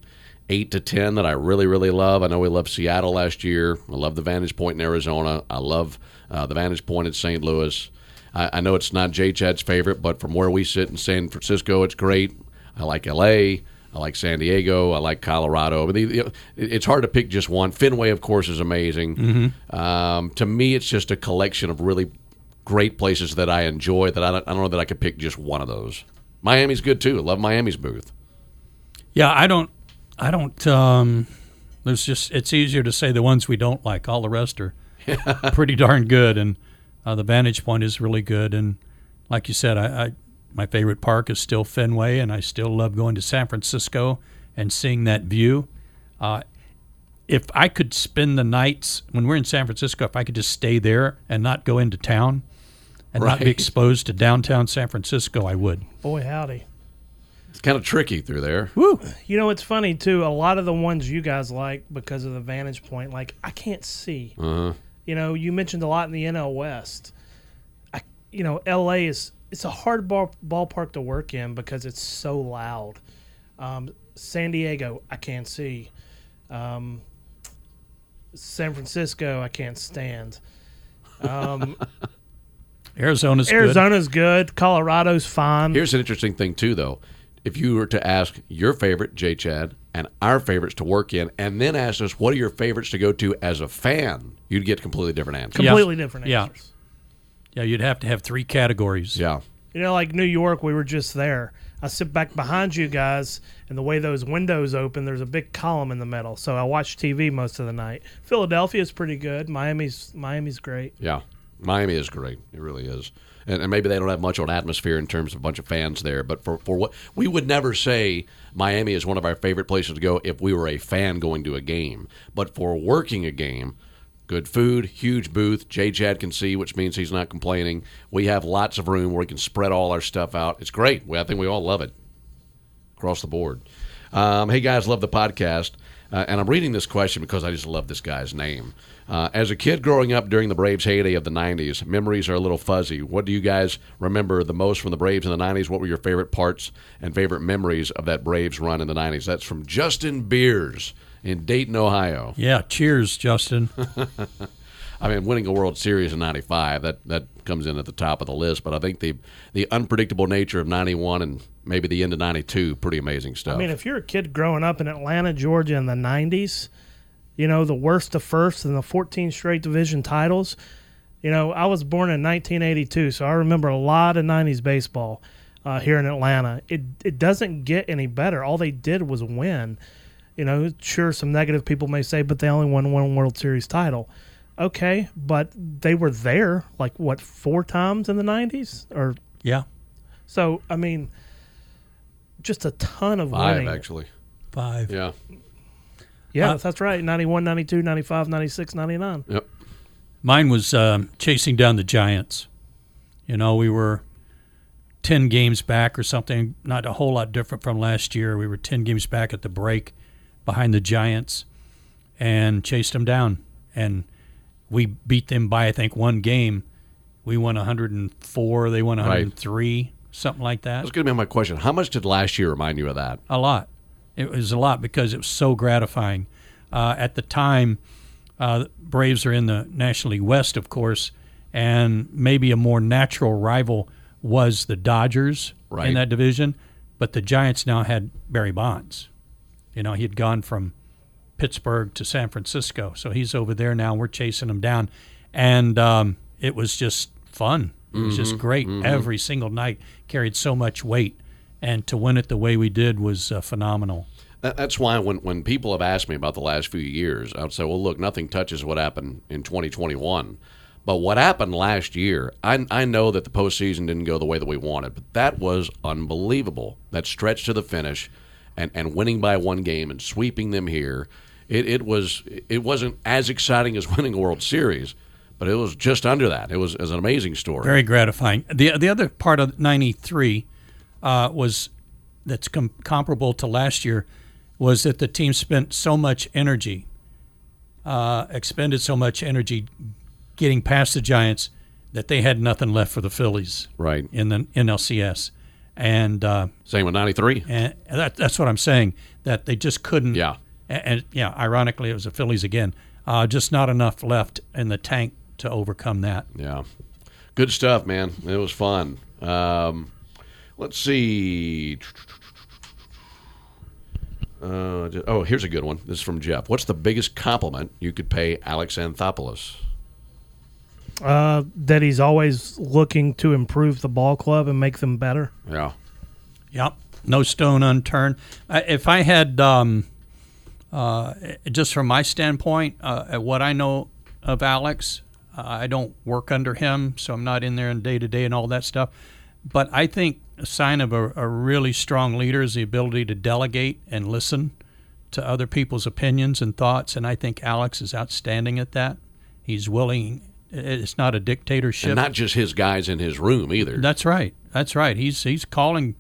eight to ten that I really really love. I know we loved Seattle last year. I love the Vantage Point in Arizona. I love uh, the Vantage Point in St. Louis. I know it's not J. Chad's favorite, but from where we sit in San Francisco, it's great. I like L.A. I like San Diego. I like Colorado. But the, it's hard to pick just one. Fenway, of course, is amazing. Um, to me, it's just a collection of really great places that I enjoy. That I don't, I don't know that I could pick just one of those. Miami's good too. I love Miami's booth. Yeah, I don't. I don't. Um, there's just. It's easier to say the ones we don't like. All the rest are pretty darn good, and uh, the Vantage Point is really good. And like you said, I, I my favorite park is still Fenway, and I still love going to San Francisco and seeing that view. Uh, if I could spend the nights when we're in San Francisco, if I could just stay there and not go into town and not be exposed to downtown San Francisco, I would. Boy howdy. It's kind of tricky through there. Woo! You know, it's funny too. A lot of the ones you guys like because of the vantage point, like I can't see. Uh-huh. You know, you mentioned a lot in the NL West. I, you know, LA is it's a hard ball, ballpark to work in because it's so loud. Um, San Diego, I can't see. Um, San Francisco, I can't stand. Um, Arizona's good. Arizona's good. Colorado's fine. Here's an interesting thing too, though. If you were to ask your favorite, J. Chad, and our favorites to work in, and then ask us what are your favorites to go to as a fan, you'd get completely different answers. Yeah. completely different answers. Yeah, you'd have to have three categories. Yeah. You know, like New York, we were just there. I sit back behind you guys, and the way those windows open, there's a big column in the middle. So I watch TV most of the night. Philadelphia's pretty good. Miami's Miami's great. Yeah, Miami is great. It really is. And, and maybe they don't have much on atmosphere in terms of a bunch of fans there. But for, for what we would never say Miami is one of our favorite places to go if we were a fan going to a game. But for working a game, good food, huge booth. J. Chad can see, which means he's not complaining. We have lots of room where we can spread all our stuff out. It's great. I think we all love it across the board. Um, hey guys, love the podcast. Uh, and I'm reading this question because I just love this guy's name. Uh, as a kid growing up during the Braves' heyday of the 90s, memories are a little fuzzy. What do you guys remember the most from the Braves in the 90s? What were your favorite parts and favorite memories of that Braves run in the 90s? That's from Justin Beers in Dayton, Ohio. Yeah, cheers, Justin. I mean, winning a World Series in '95 that that comes in at the top of the list. But I think the the unpredictable nature of '91 and maybe the end of '92, pretty amazing stuff. I mean, if you're a kid growing up in Atlanta, Georgia in the 90s, you know, the worst to first and the 14 straight division titles. You know, I was born in 1982, so I remember a lot of 90s baseball uh, here in Atlanta. It it doesn't get any better. All they did was win. You know, sure, some negative people may say, but they only won one World Series title. Okay, but they were there like what four times in the 90s, or Yeah, so. I mean, just a ton of five winning. actually. five. Yeah, Yeah, Uh, that's right. 91, 92, 95, 96, 99. Yep. Mine was um, chasing down the Giants. You know, we were 10 games back or something, not a whole lot different from last year. We were 10 games back at the break behind the Giants and chased them down. And we beat them by, I think, one game. We won 104, they won 103, something like that. That's going to be my question. How much did last year remind you of that? A lot. It was a lot because it was so gratifying. Uh, at the time, uh, Braves are in the National League West, of course, and maybe a more natural rival was the Dodgers Right. in that division. But the Giants now had Barry Bonds. You know, he had gone from Pittsburgh to San Francisco, so he's over there now. We're chasing him down, and um, it was just fun. It was just great. Every single night carried so much weight, and to win it the way we did was uh, phenomenal. That's why when, when people have asked me about the last few years, I would say, well, look, nothing touches what happened in 2021. But what happened last year, I, I know that the postseason didn't go the way that we wanted, but that was unbelievable. That stretch to the finish and, and winning by one game and sweeping them here. It, it was it wasn't as exciting as winning a World Series, but it was just under that. It was, it was an amazing story. Very gratifying. the The other part of '93 uh, was that's com- comparable to last year was that the team spent so much energy, uh, expended so much energy getting past the Giants that they had nothing left for the Phillies right. in the NLCS, and uh, Same with 93. and that, that's what I'm saying that they just couldn't. Yeah. And, and yeah, ironically, it was the Phillies again. Uh, just not enough left in the tank to overcome that. Yeah. Good stuff, man. It was fun. Um, let's see. Uh, oh, here's a good one. This is from Jeff. What's the biggest compliment you could pay Alex Anthopoulos? Uh, that he's always looking to improve the ball club and make them better. Yeah. Yep, no stone unturned. I- If I had, um, uh, just from my standpoint, uh, at what I know of Alex, uh, I don't work under him, so I'm not in there in day to day and all that stuff. But I think a sign of a, a really strong leader is the ability to delegate and listen to other people's opinions and thoughts. And I think Alex is outstanding at that. He's willing. It's not a dictatorship. And not just his guys in his room either. That's right. That's right. He's he's calling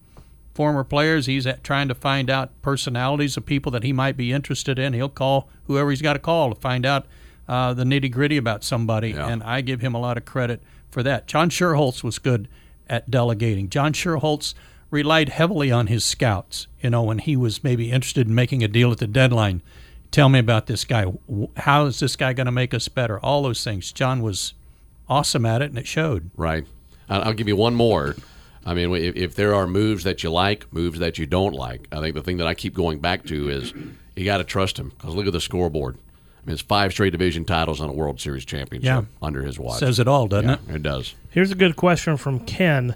former players. He's at, trying to find out personalities of people that he might be interested in. He'll call whoever he's got to call to find out uh, the nitty gritty about somebody, Yeah. and I give him a lot of credit for that. John Schuerholz was good at delegating. John Schuerholz relied heavily on his scouts. You know, when he was maybe interested in making a deal at the deadline, tell me about this guy. How is this guy going to make us better? All those things. John was awesome at it, and it showed. Right. I- I'll give you one more. I mean, if, if there are moves that you like, moves that you don't like, I think the thing that I keep going back to is you got to trust him because look at the scoreboard. I mean, it's five straight division titles on a World Series championship Yeah. under his watch. Says it all, doesn't Yeah, it? it does. Here's a good question from Ken.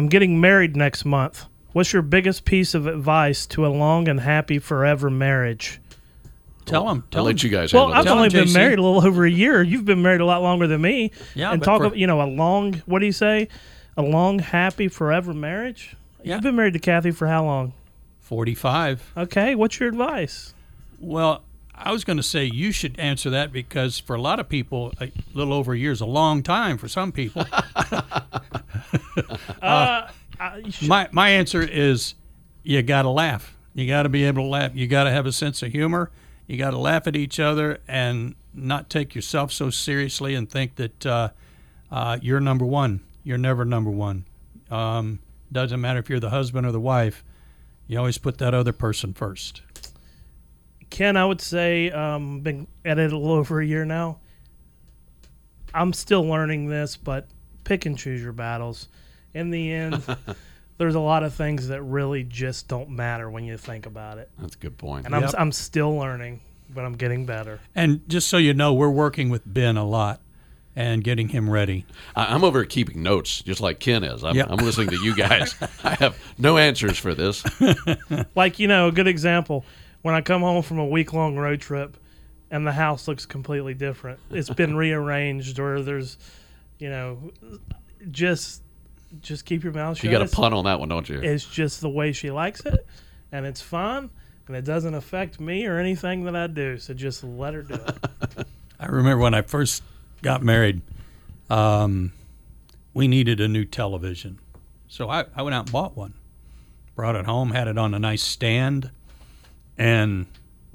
I'm getting married next month. What's your biggest piece of advice to a long and happy forever marriage? Tell him. I'll Tell let you guys Well, I've. Tell only him, been JC. married a little over a year. You've been married a lot longer than me. Yeah, and talk for- about you know a long. What do you say? A long, happy, forever marriage. Yeah. You've been married to Kathy for how long? 45. Okay, what's your advice? Well, I was going to say you should answer that because for a lot of people, a little over a year is a long time for some people. Uh, my my answer is you got to laugh. You got to be able to laugh. You got to have a sense of humor. You got to laugh at each other and not take yourself so seriously and think that uh, uh, you're number one. You're never number one. Um, doesn't matter if you're the husband or the wife. You always put that other person first. Ken, I would say, um, been at it a little over a year now. I'm still learning this, but pick and choose your battles. In the end, there's a lot of things that really just don't matter when you think about it, That's a good point. and I'm I'm still learning. but I'm getting better. And just so you know, we're working with Ben a lot and getting him ready. I- I'm over at keeping notes, just like Ken is. I'm, Yeah. I'm listening to you guys. I have no answers for this. Like you know, a good example when I come home from a week long road trip, and the house looks completely different. It's been rearranged, or there's, you know, just just keep your mouth shut. You got a pun on that one, don't you? It's just the way she likes it, and it's fun, and it doesn't affect me or anything that I do. So just let her do it. I remember when I first got married, um, we needed a new television. So I, I went out and bought one. Brought it home, had it on a nice stand, and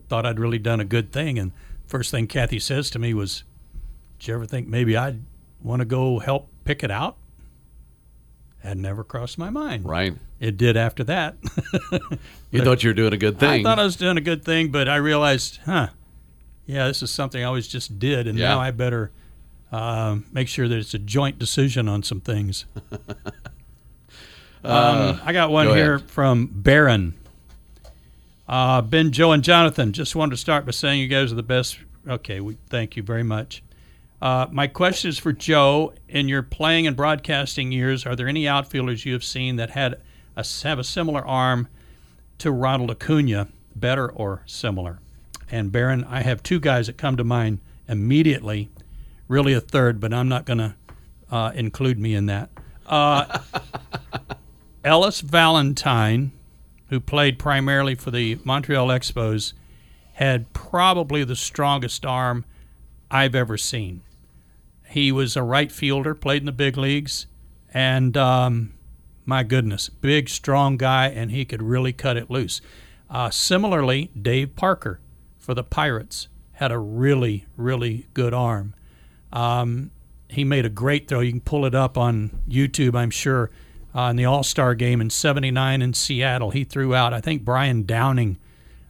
thought I'd really done a good thing. And first thing Kathy says to me was, Did you ever think maybe I'd want to go help pick it out? Had never crossed my mind. right. It did after that. You thought you were doing a good thing. I thought I was doing a good thing, but I realized, huh, yeah, this is something I always just did, and Yeah. now I better uh, make sure that it's a joint decision on some things. um, I got one go here from Baron. Uh, ben, Joe, and Jonathan. Just wanted to start by saying you guys are the best. Okay, we thank you very much. Uh, my question is for Joe. In your playing and broadcasting years, are there any outfielders you have seen that had a, have a similar arm to Ronald Acuna, better or similar? And Baron, I have two guys that come to mind immediately. Really, a third, but I'm not going to uh, include me in that. Uh, Ellis Valentine, who played primarily for the Montreal Expos, had probably the strongest arm I've ever seen. He was a right fielder, played in the big leagues, and um, my goodness, big, strong guy, and he could really cut it loose. Uh, similarly, Dave Parker for the Pirates had a really, really good arm. Um, he made a great throw. You can pull it up on YouTube, I'm sure. Uh, in the All Star game in '79 in Seattle, he threw out, I think, Brian Downing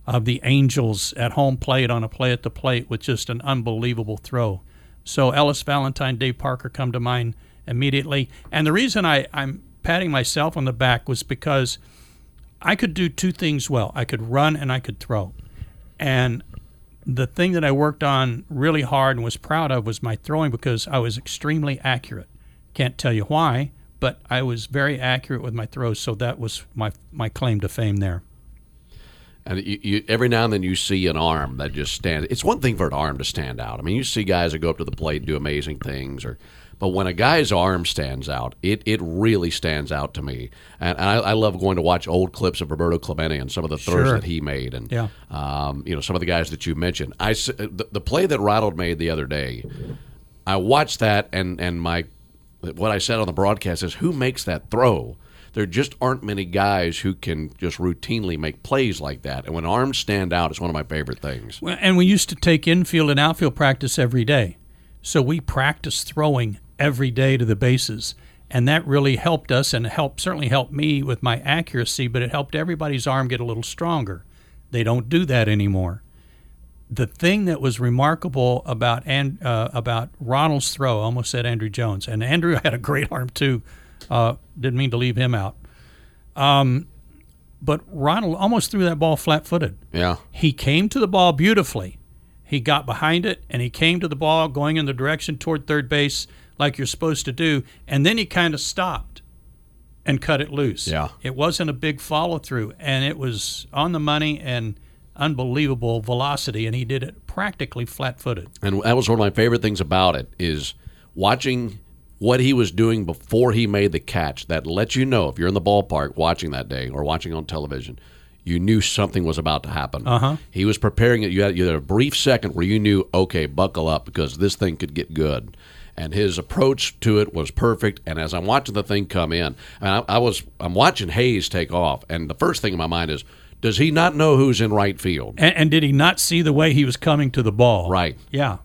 of the Angels at home plate on a play at the plate with just an unbelievable throw. So Ellis Valentine, Dave Parker come to mind immediately. And the reason I, I'm patting myself on the back was because I could do two things well. I could run and I could throw. And the thing that I worked on really hard and was proud of was my throwing because I was extremely accurate. Can't tell you why, but I was very accurate with my throws, so that was my my claim to fame there. And you, you, every now and then you see an arm that just stands. It's one thing for an arm to stand out. I mean, you see guys that go up to the plate and do amazing things, or but when a guy's arm stands out, it, it really stands out to me. And, and I, I love going to watch old clips of Roberto Clemente and some of the throws Sure. that he made, and Yeah. um, you know some of the guys that you mentioned. I the, the play that Ronald made the other day. I watched that, and and my what I said on the broadcast is, who makes that throw? There just aren't many guys who can just routinely make plays like that. And when arms stand out, it's one of my favorite things. Well, and we used to take infield and outfield practice every day. So we practiced throwing every day to the bases. And that really helped us and helped certainly helped me with my accuracy, but it helped everybody's arm get a little stronger. They don't do that anymore. The thing that was remarkable about and uh, about Ronald's throw, I almost said Andruw Jones, and Andruw had a great arm too. Uh, didn't mean to leave him out. Um, but Ronald almost threw that ball flat-footed. Yeah. He came to the ball beautifully. He got behind it and he came to the ball going in the direction toward third base like you're supposed to do. And then he kind of stopped and cut it loose. Yeah. It wasn't a big follow through and it was on the money and unbelievable velocity. And he did it practically flat footed. And that was one of my favorite things about it is watching what he was doing before he made the catch. That lets you know if you're in the ballpark watching that day or watching on television, you knew something was about to happen. Uh-huh. He was preparing it. You had, you had a brief second where you knew, okay, buckle up because this thing could get good. And his approach to it was perfect. And as I'm watching the thing come in, and I, I was I'm watching Hayes take off, and the first thing in my mind is, does he not know who's in right field? And, and did he not see the way he was coming to the ball? Right. Yeah.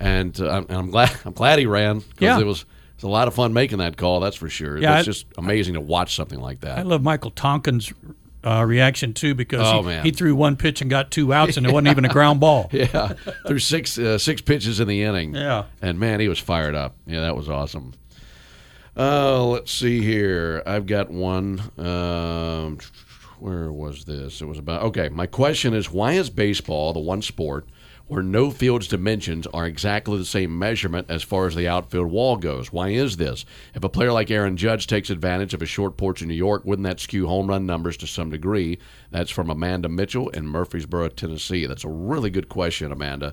and, uh, I'm- and I'm glad I'm glad he ran because Yeah. it was it's a lot of fun making that call. That's for sure. Yeah, it's I- just amazing to watch something like that. I love Michael Tonkin's uh, reaction too because Oh, he, he threw one pitch and got two outs and it wasn't even a ground ball. yeah, threw six uh, six pitches in the inning. Yeah. and man, he was fired up. Yeah, that was awesome. Uh, let's see here. I've got one. Um, where was this? It was about okay. My question is, why is baseball the one sport where no field's dimensions are exactly the same measurement as far as the outfield wall goes? Why is this? If a player like Aaron Judge takes advantage of a short porch in New York, wouldn't that skew home run numbers to some degree? That's from Amanda Mitchell in Murfreesboro, Tennessee. That's a really good question, Amanda.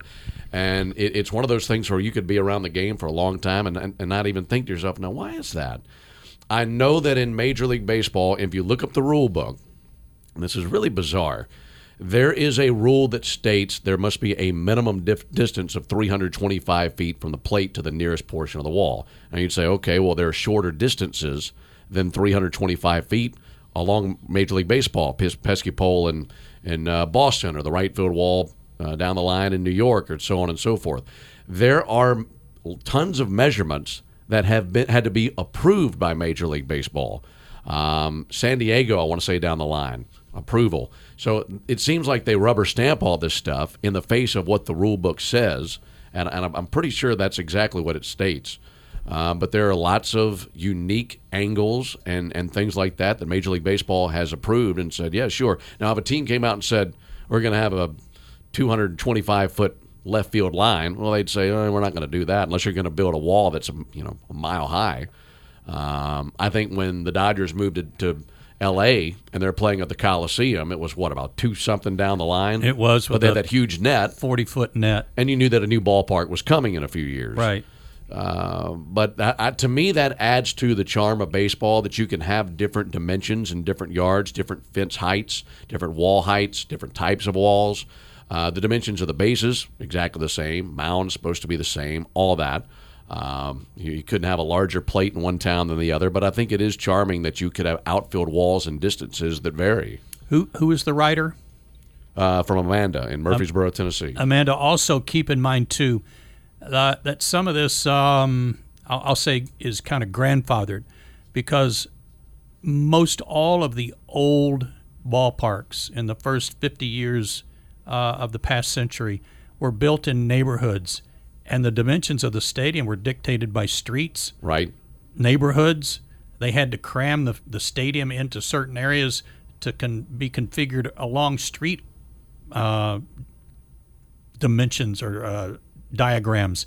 And it, it's one of those things where you could be around the game for a long time and, and, and not even think to yourself, now, why is that? I know that in Major League Baseball, if you look up the rule book, this is really bizarre, there is a rule that states there must be a minimum dif- distance of 325 feet from the plate to the nearest portion of the wall. And you'd say, okay, well, there are shorter distances than 325 feet along Major League Baseball, Pes- pesky pole in, in uh, Boston, or the right field wall uh, down the line in New York, or so on and so forth. There are tons of measurements that have been had to be approved by Major League Baseball. Um, San Diego, I want to say down the line, approval. So it seems like they rubber stamp all this stuff in the face of what the rule book says, and, and I'm- pretty sure that's exactly what it states. Um, but there are lots of unique angles and, and things like that that Major League Baseball has approved and said, yeah, sure. Now, if a team came out and said, we're going to have a 225 foot left field line, well, they'd say, oh, we're not going to do that unless you're going to build a wall that's, you know, a mile high. Um, I think when the Dodgers moved to, to L.A. and they're playing at the Coliseum, it was what about two something down the line. It was but with they had that huge net, forty foot net, and you knew that a new ballpark was coming in a few years. right? Uh, but that, uh, to me, that adds to the charm of baseball that you can have different dimensions and different yards, different fence heights, different wall heights, different types of walls. Uh, the dimensions of the bases exactly the same. Mound's supposed to be the same. All that. Um, you, couldn't have a larger plate in one town than the other, but I think it is charming that you could have outfield walls and distances that vary. Who who is the writer? Uh, from Amanda in Murfreesboro, Tennessee. Amanda, also keep in mind too uh, that some of this, um, I'll, I'll say, is kind of grandfathered because most all of the old ballparks in the first 50 years uh, of the past century were built in neighborhoods, and the dimensions of the stadium were dictated by streets, right? neighborhoods. They had to cram the, the stadium into certain areas to con- be configured along street uh, dimensions or uh, diagrams.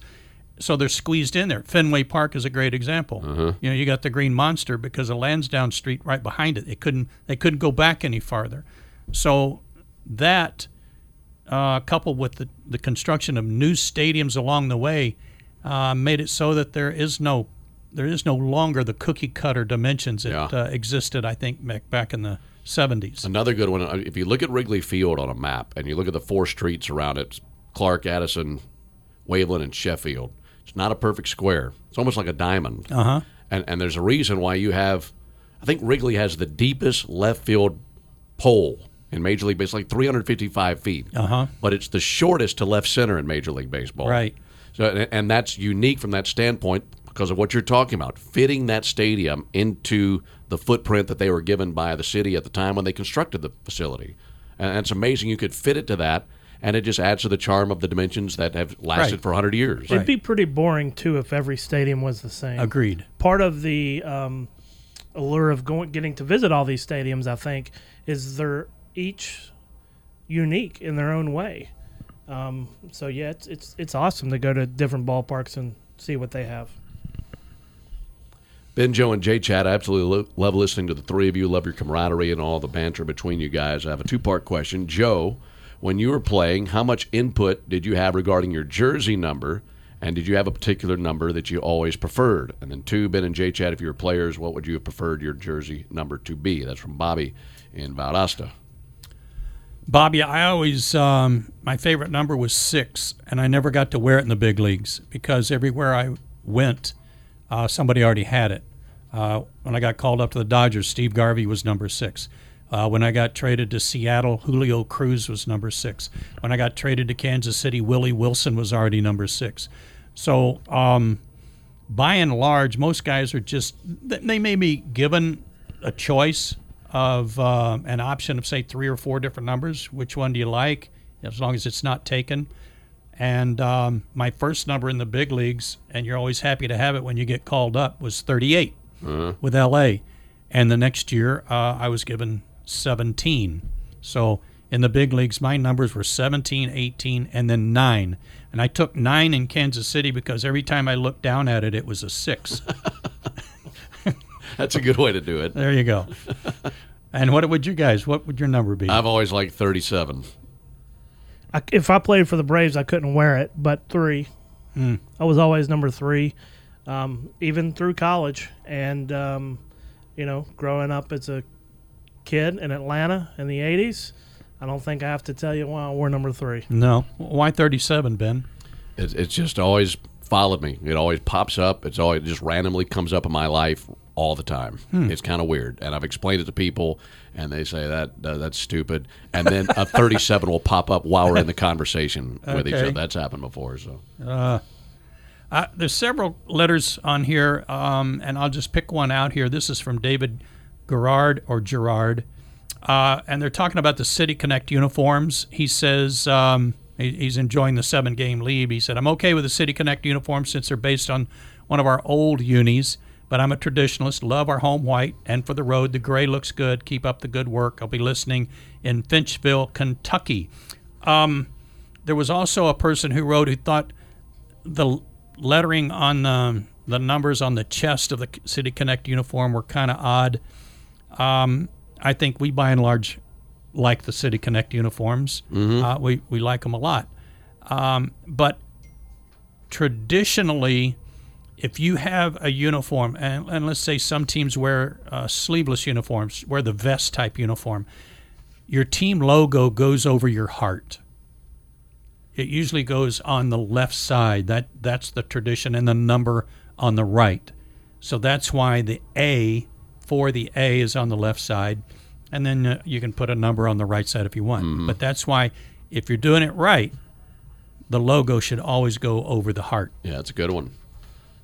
So they're squeezed in there. Fenway Park is a great example. You know, you got the Green Monster because of Lansdowne Street right behind it. They couldn't they couldn't go back any farther. So that uh, coupled with the, the construction of new stadiums along the way uh, made it so that there is no there is no longer the cookie cutter dimensions that Yeah. uh, existed. I think back back in the seventies. Another good one. uh, If you look at Wrigley Field on a map and you look at the four streets around it Clark, Addison, Waveland, and Sheffield it's not a perfect square. It's almost like a diamond. Uh huh. And, and there's a reason why you have, I think Wrigley has the deepest left field pole in Major League Baseball, like 355 feet. Uh huh. But it's the shortest to left center in Major League Baseball. Right. So, and, and that's unique from that standpoint because of what you're talking about, fitting that stadium into the footprint that they were given by the city at the time when they constructed the facility. And it's amazing you could fit it to that, and it just adds to the charm of the dimensions that have lasted Right. for 100 years. It'd be pretty boring too if every stadium was the same. Agreed. Part of the um, allure of going, getting to visit all these stadiums, I think, is they're each unique in their own way. Um, so yeah, it's it's it's awesome to go to different ballparks and see what they have. Ben, Joe, and Jay Chad, I absolutely lo- love listening to the three of you. Love your camaraderie and all the banter between you guys. I have a two part question. Joe, when you were playing, how much input did you have regarding your jersey number? And did you have a particular number that you always preferred? And then two, Ben and Jay Chad, if you were players, what would you have preferred your jersey number to be? That's from Bobby in Valdosta. Bobby, I always um, my favorite number was six, and I never got to wear it in the big leagues because everywhere I went, uh, somebody already had it. Uh, when I got called up to the Dodgers, Steve Garvey was number six. Uh, when I got traded to Seattle, Julio Cruz was number six. When I got traded to Kansas City, Willie Wilson was already number six. So, um, by and large, most guys are just they may be given a choice of uh, an option of say three or four different numbers. Which one do you like? As long as it's not taken. And um, my first number in the big leagues, and you're always happy to have it when you get called up, was 38 with LA. And the next year, uh, I was given 17. So in the big leagues, my numbers were 17, 18, and then 9. And I took 9 in Kansas City because every time I looked down at it, it was a 6. That's a good way to do it. there you go. and what would you guys, what would your number be? I've always liked 37. I, if I played for the Braves, I couldn't wear it, but three. Hmm. I was always number three, um, even through college. And, um, you know, growing up as a kid in Atlanta in the 80s, I don't think I have to tell you why I wore number three. no. Why 37, Ben? It, it's just always followed me. It always pops up. It's always it just randomly comes up in my life all the time. Hmm. It's kind of weird, and I've explained it to people, and they say that uh, that's stupid. And then a 37 will pop up while we're in the conversation with each other. That's happened before. So Uh, there's several letters on here, um, and I'll just pick one out here. This is from David Gerard or Gerard, uh, and they're talking about the City Connect uniforms. He says um, he, he's enjoying the seven game lead. He said, I'm okay with the City Connect uniforms since they're based on one of our old unis, but I'm a traditionalist, love our home white, and for the road, the gray looks good. Keep up the good work. I'll be listening in Finchville, Kentucky. Um, there was also a person who wrote who thought the lettering on the, the numbers on the chest of the City Connect uniform were kind of odd. Um, I think we, by and large, like the City Connect uniforms. Uh, we we like them a lot, um, but traditionally, if you have a uniform, and, and let's say some teams wear uh, sleeveless uniforms, wear the vest type uniform, your team logo goes over your heart it usually goes on the left side. That that's the tradition, and the number on the right. So that's why the A for the A is on the left side, and then uh, you can put a number on the right side if you want. But that's why if you're doing it right, the logo should always go over the heart. yeah, it's a good one.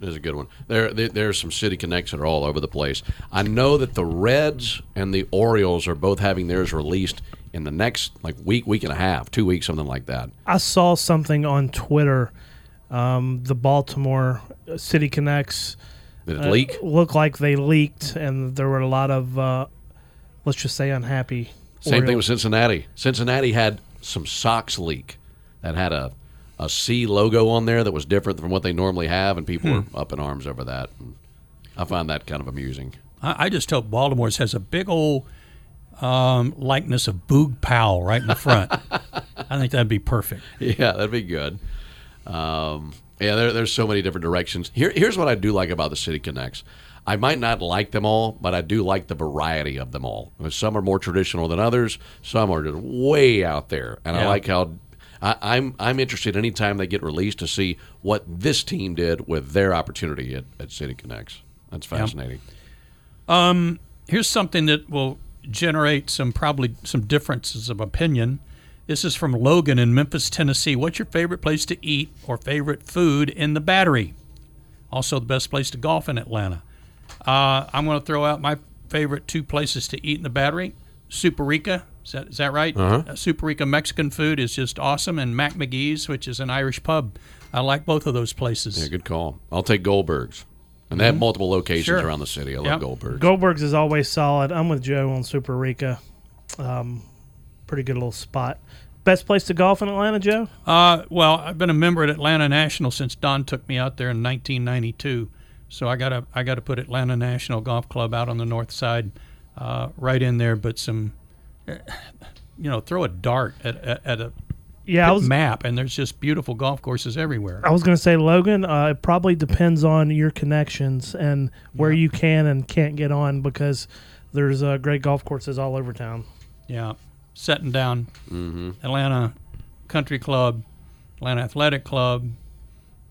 It is a good one. There, there, there's some city connects that are all over the place. I know that the Reds and the Orioles are both having theirs released in the next like week, week and a half, two weeks, something like that. I saw something on Twitter. Um, the Baltimore City Connects Did uh, leak? looked like they leaked, and there were a lot of, uh, let's just say, unhappy. Same thing with Cincinnati. Cincinnati had some socks leak that had a a C logo on there that was different from what they normally have, and people were up in arms over that. And I find that kind of amusing. I, I just hope Baltimore's has a big old um, likeness of Boog Powell right in the front. I think that'd be perfect. Yeah, that'd be good. Um, yeah, there, there's so many different directions. Here, here's what I do like about the City Connects. I might not like them all, but I do like the variety of them all. Some are more traditional than others. Some are just way out there, and I like how I, I'm I'm interested anytime they get released to see what this team did with their opportunity at, at City Connects. That's fascinating. Here's something that will generate some probably some differences of opinion. This is from Logan in Memphis, Tennessee. What's your favorite place to eat or favorite food in the Battery? Also, the best place to golf in Atlanta. Uh, I'm going to throw out my favorite two places to eat in the Battery. Superica, is that, is that right? Uh-huh. Superica Mexican food is just awesome, and Mac McGee's, which is an Irish pub. I like both of those places. Yeah, good call. I'll take Goldberg's, and they have multiple locations Sure. around the city. I love Yep. Goldberg's. Goldberg's is always solid. I'm with Joe on Superica. Um, pretty good little spot. Best place to golf in Atlanta, Joe? Uh, well, I've been a member at Atlanta National since Don took me out there in 1992. So I gotta I gotta put Atlanta National Golf Club out on the north side, uh, right in there. But some, you know, throw a dart at, at, at a Yeah, I was map, and there's just beautiful golf courses everywhere. I was going to say Logan. Uh, it probably depends on your connections and where you can and can't get on because there's uh, great golf courses all over town. Yeah, setting down Atlanta Country Club, Atlanta Athletic Club.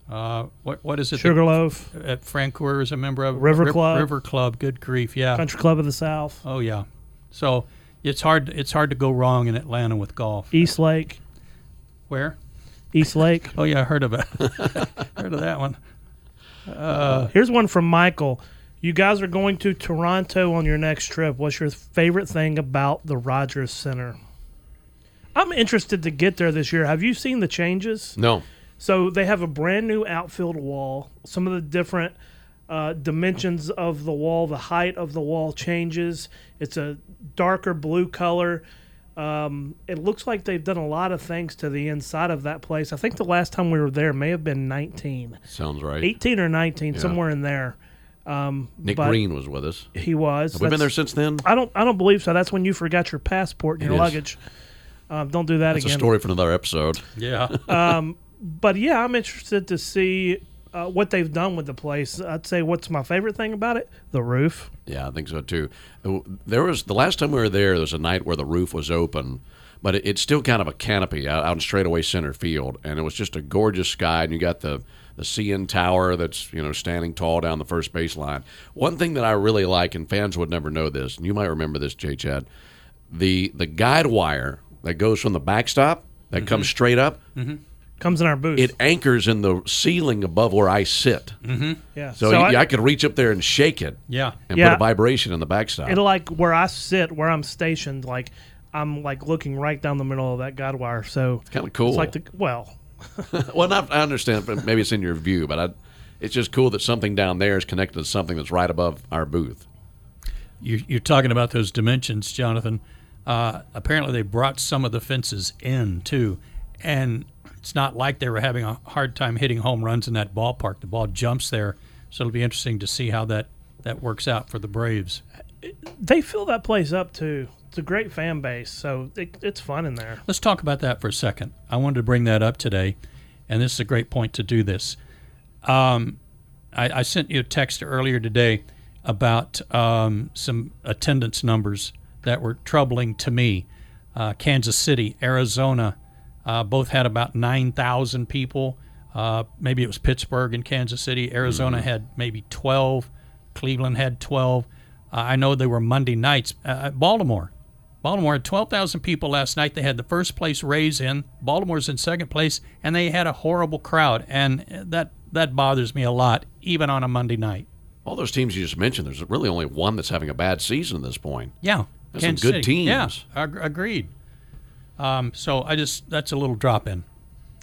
Uh, what what is it? that- Sugarloaf, At Francoeur is a member of River Riv- Club. River Club. Good grief, yeah. Country Club of the South, Oh yeah. So it's hard it's hard to go wrong in Atlanta with golf. East Lake, Where? East Lake. Oh yeah, I heard of it. heard of that one. Uh, Here's one from Michael. You guys are going to Toronto on your next trip. What's your favorite thing about the Rogers Centre? I'm interested to get there this year. Have you seen the changes? No, So they have a brand new outfield wall. Some of the different Uh, dimensions of the wall, the height of the wall changes. It's a darker blue color. Um, it looks like they've done a lot of things to the inside of that place. I think the last time we were there may have been 19, Sounds right. 18 or 19, somewhere in there. Um, Nick Green was with us. He was. We've we been there since then? I don't. I don't believe so. That's when you forgot your passport and It your is. luggage. Um, don't do that That's a again. story for another episode. Yeah. But yeah, I'm interested to see uh, what they've done with the place. I'd say what's my favorite thing about it: the roof. Yeah, I think so too. Uh, There was the last time we were there. There was a night where the roof was open, but it, it's still kind of a canopy out, out in straightaway center field, and it was just a gorgeous sky. And you got the the CN Tower that's you know standing tall down the first baseline. One thing that I really like, and fans would never know this, and you might remember this, Jay Chad, the the guide wire that goes from the backstop that comes straight up. Comes in our booth. It anchors in the ceiling above where I sit, yeah. so, you- I, I, could reach up there and shake it, Yeah. and Yeah. put a vibration in the backstop. it'll like where I sit, where I'm stationed. Like I'm like looking right down the middle of that guide wire. So it's Kind of cool. it's like the well. Well, not, I understand, but maybe it's in your view, but I, it's just cool that something down there is connected to something that's right above our booth. You're, you're talking about those dimensions, Jonathan. Uh, apparently, they brought some of the fences in too, and it's not like they were having a hard time hitting home runs in that ballpark. The ball jumps there, so it'll be interesting to see how that that works out for the Braves. They fill that place up too. It's a great fan base, so it, it's fun in there. Let's talk about that for a second. I wanted to bring that up today, and this is a great point to do this. Um, I, I sent you a text earlier today about um, some attendance numbers that were troubling to me. Uh, Kansas City, Arizona, uh, both had about 9,000 people. Uh, maybe it was Pittsburgh and Kansas City. Arizona had maybe 12. Cleveland had 12. Uh, I know they were Monday nights. Uh, Baltimore, Baltimore had 12,000 people last night. They had the first place Rays in. Baltimore's in second place, and they had a horrible crowd, and that that bothers me a lot, even on a Monday night. All those teams you just mentioned, there's really only one that's having a bad season at this point. Yeah, There's some good City. Yeah, teams. ag- agreed. Um, so I just that's a little drop in.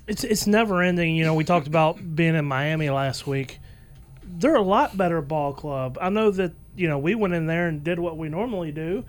it's it's never ending. You know, we talked about being in Miami last week. They're a lot better ball club. I know that you know we went in there and did what we normally do,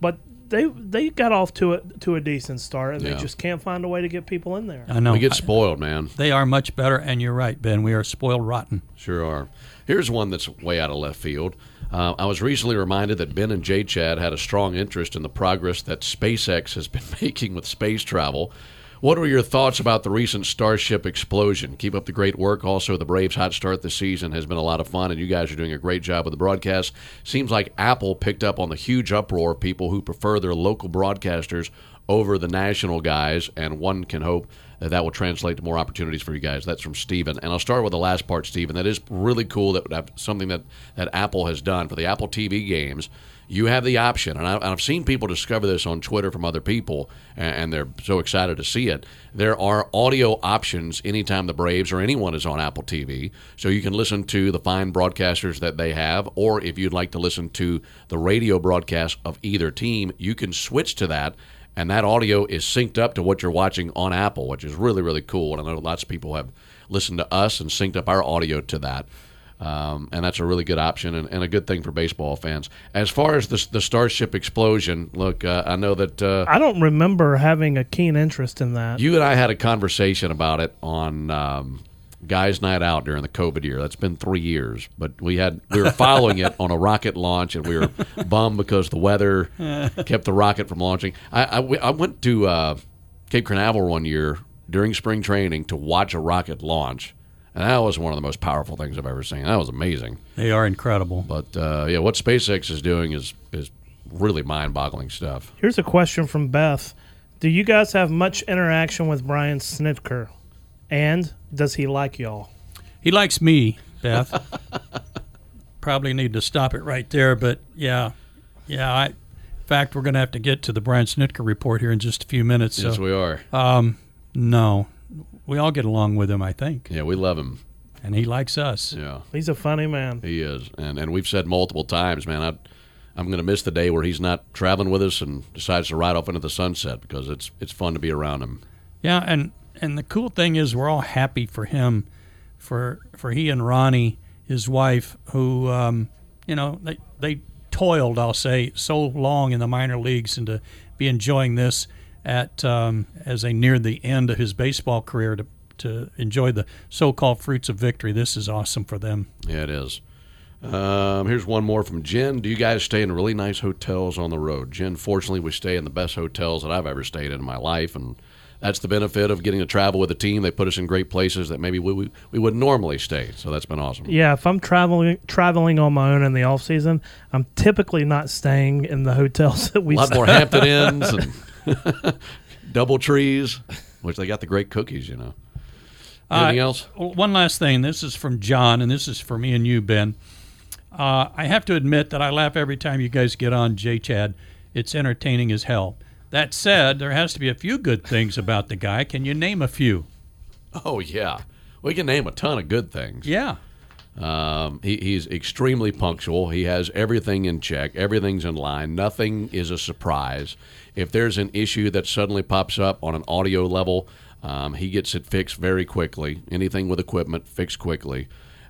but they they got off to a to a decent start, and Yeah. they just can't find a way to get people in there. I know We get I- spoiled, man. they are much better, and you're right, Ben. We are spoiled rotten. Sure are. Here's one that's way out of left field. Uh, I was recently reminded that Ben and J. Chad had a strong interest in the progress that SpaceX has been making with space travel. What are your thoughts about the recent Starship explosion? Keep up the great work. Also, the Braves' hot start this season has been a lot of fun, and you guys are doing a great job with the broadcast. Seems like Apple picked up on the huge uproar of people who prefer their local broadcasters over the national guys, and one can hope that that will translate to more opportunities for you guys. That's from Steven. And I'll start with the last part, Steven. That is really cool that something that, that Apple has done for the Apple TV games. You have the option, and, I, I've seen people discover this on Twitter from other people, and, and they're so excited to see it. There are audio options anytime the Braves or anyone is on Apple TV, so you can listen to the fine broadcasters that they have, or if you'd like to listen to the radio broadcast of either team, you can switch to that and that audio is synced up to what you're watching on Apple, which is really really cool. And I know lots of people have listened to us and synced up our audio to that. Um, and that's a really good option and, and a good thing for baseball fans. As far as the, the Starship explosion, look, uh, I know that uh, I don't remember having a keen interest in that. you and I had a conversation about it on um, Guys Night Out during the COVID year. That's been three years, but we had we were following it on a rocket launch, and we were bummed because the weather kept the rocket from launching. I, I, I went to uh, Cape Canaveral one year during spring training to watch a rocket launch, and that was one of the most powerful things I've ever seen. That was amazing. They are incredible. But uh, yeah, what SpaceX is doing is is really mind-boggling stuff. Here's a question from Beth: Do you guys have much interaction with Brian Snitker, and does he like y'all? He likes me, Beth. Probably need to stop it right there, but yeah, yeah. I, in fact, we're going to have to get to the Brian Snitker report here in just a few minutes. So, Yes, we are. Um, no, we all get along with him, I think, yeah, we love him. and he likes us. Yeah. He's a funny man. He is, and and we've said multiple times, man. I, I'm going to miss the day where he's not traveling with us and decides to ride off into the sunset because it's it's fun to be around him. Yeah, and and the cool thing is we're all happy for him, for for he and Ronnie his wife, who um, you know they they toiled, I'll say, so long in the minor leagues, and to be enjoying this at um, as they neared the end of his baseball career to to enjoy the so-called fruits of victory. This is awesome for them. Yeah, it is. Um, here's one more from Jen. Do you guys stay in really nice hotels on the road? Jen, fortunately, we stay in the best hotels that I've ever stayed in my life, and that's the benefit of getting to travel with a team. They put us in great places that maybe we, we, we would normally stay. So that's been awesome. Yeah, if I'm traveling traveling on my own in the off season, I'm typically not staying in the hotels that we. A lot stay. more Hampton Inns and Double Trees, which they got the great cookies, you know. Anything Uh, else? One last thing. This is from John, and this is for me and you, Ben. Uh, I have to admit that I laugh every time you guys get on J Chad. It's entertaining as hell. That said, there has to be a few good things about the guy. Can you name a few? Oh yeah, we can name a ton of good things. Yeah. Um, he, he's extremely punctual. He has everything in check. Everything's in line. Nothing is a surprise. If there's an issue that suddenly pops up on an audio level, um, he gets it fixed very quickly. Anything with equipment, fixed quickly.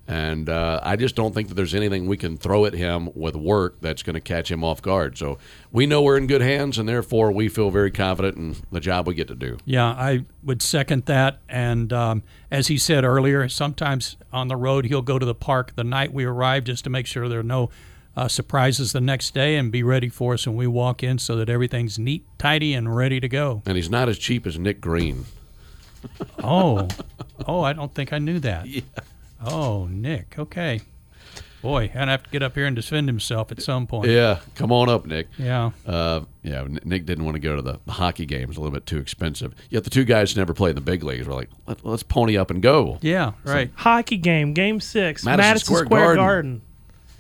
And uh, I just don't think that there's anything we can throw at him with work that's going to catch him off guard. So we know we're in good hands, and therefore we feel very confident in the job we get to do. Yeah, I would second that. And um, as he said earlier, sometimes on the road he'll go to the park the night we arrive just to make sure there are no uh, surprises the next day and be ready for us when we walk in so that everything's neat, tidy, and ready to go. And he's not as cheap as Nick Green. Oh, oh, I don't think I knew that. Oh, Nick. Okay. Boy, I'd have to get up here and defend himself at some point. Yeah, come on up, Nick. Yeah. Uh, yeah, Nick didn't want to go to the, the hockey games; a little bit too expensive. Yet the two guys never played in the big leagues were like, Let, "Let's pony up and go." Yeah, right. Hockey game, game six, Madison Madison, Square Square, Garden. Garden.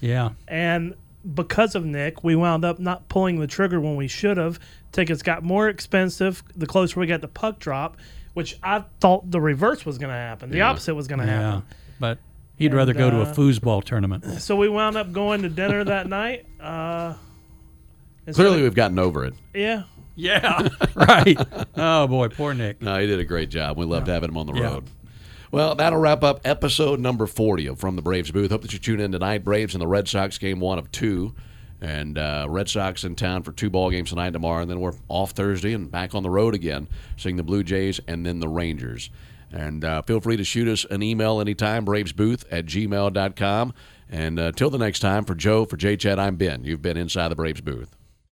Yeah. And because of Nick, we wound up not pulling the trigger when we should have. Tickets got more expensive the closer we got the puck drop, which I thought the reverse was going to happen. The Yeah. opposite was going to Yeah. happen. But he'd rather go to a uh, foosball tournament. So we wound up going to dinner that night. Uh, Clearly, of- we've gotten over it. yeah. Yeah. right. Oh, boy. Poor Nick. No, he did a great job. We loved having him on the Yeah. road. Well, that'll wrap up episode number 40 of From the Braves Booth. Hope that you tune in tonight. Braves and the Red Sox game one of two. And uh, Red Sox in town for two ball games tonight and tomorrow. And then we're off Thursday and back on the road again, seeing the Blue Jays and then the Rangers. And uh, feel free to shoot us an email anytime, bravesbooth at gmail.com. And uh, till the next time, for Joe, for J Chad, I'm Ben. You've been inside the Braves booth.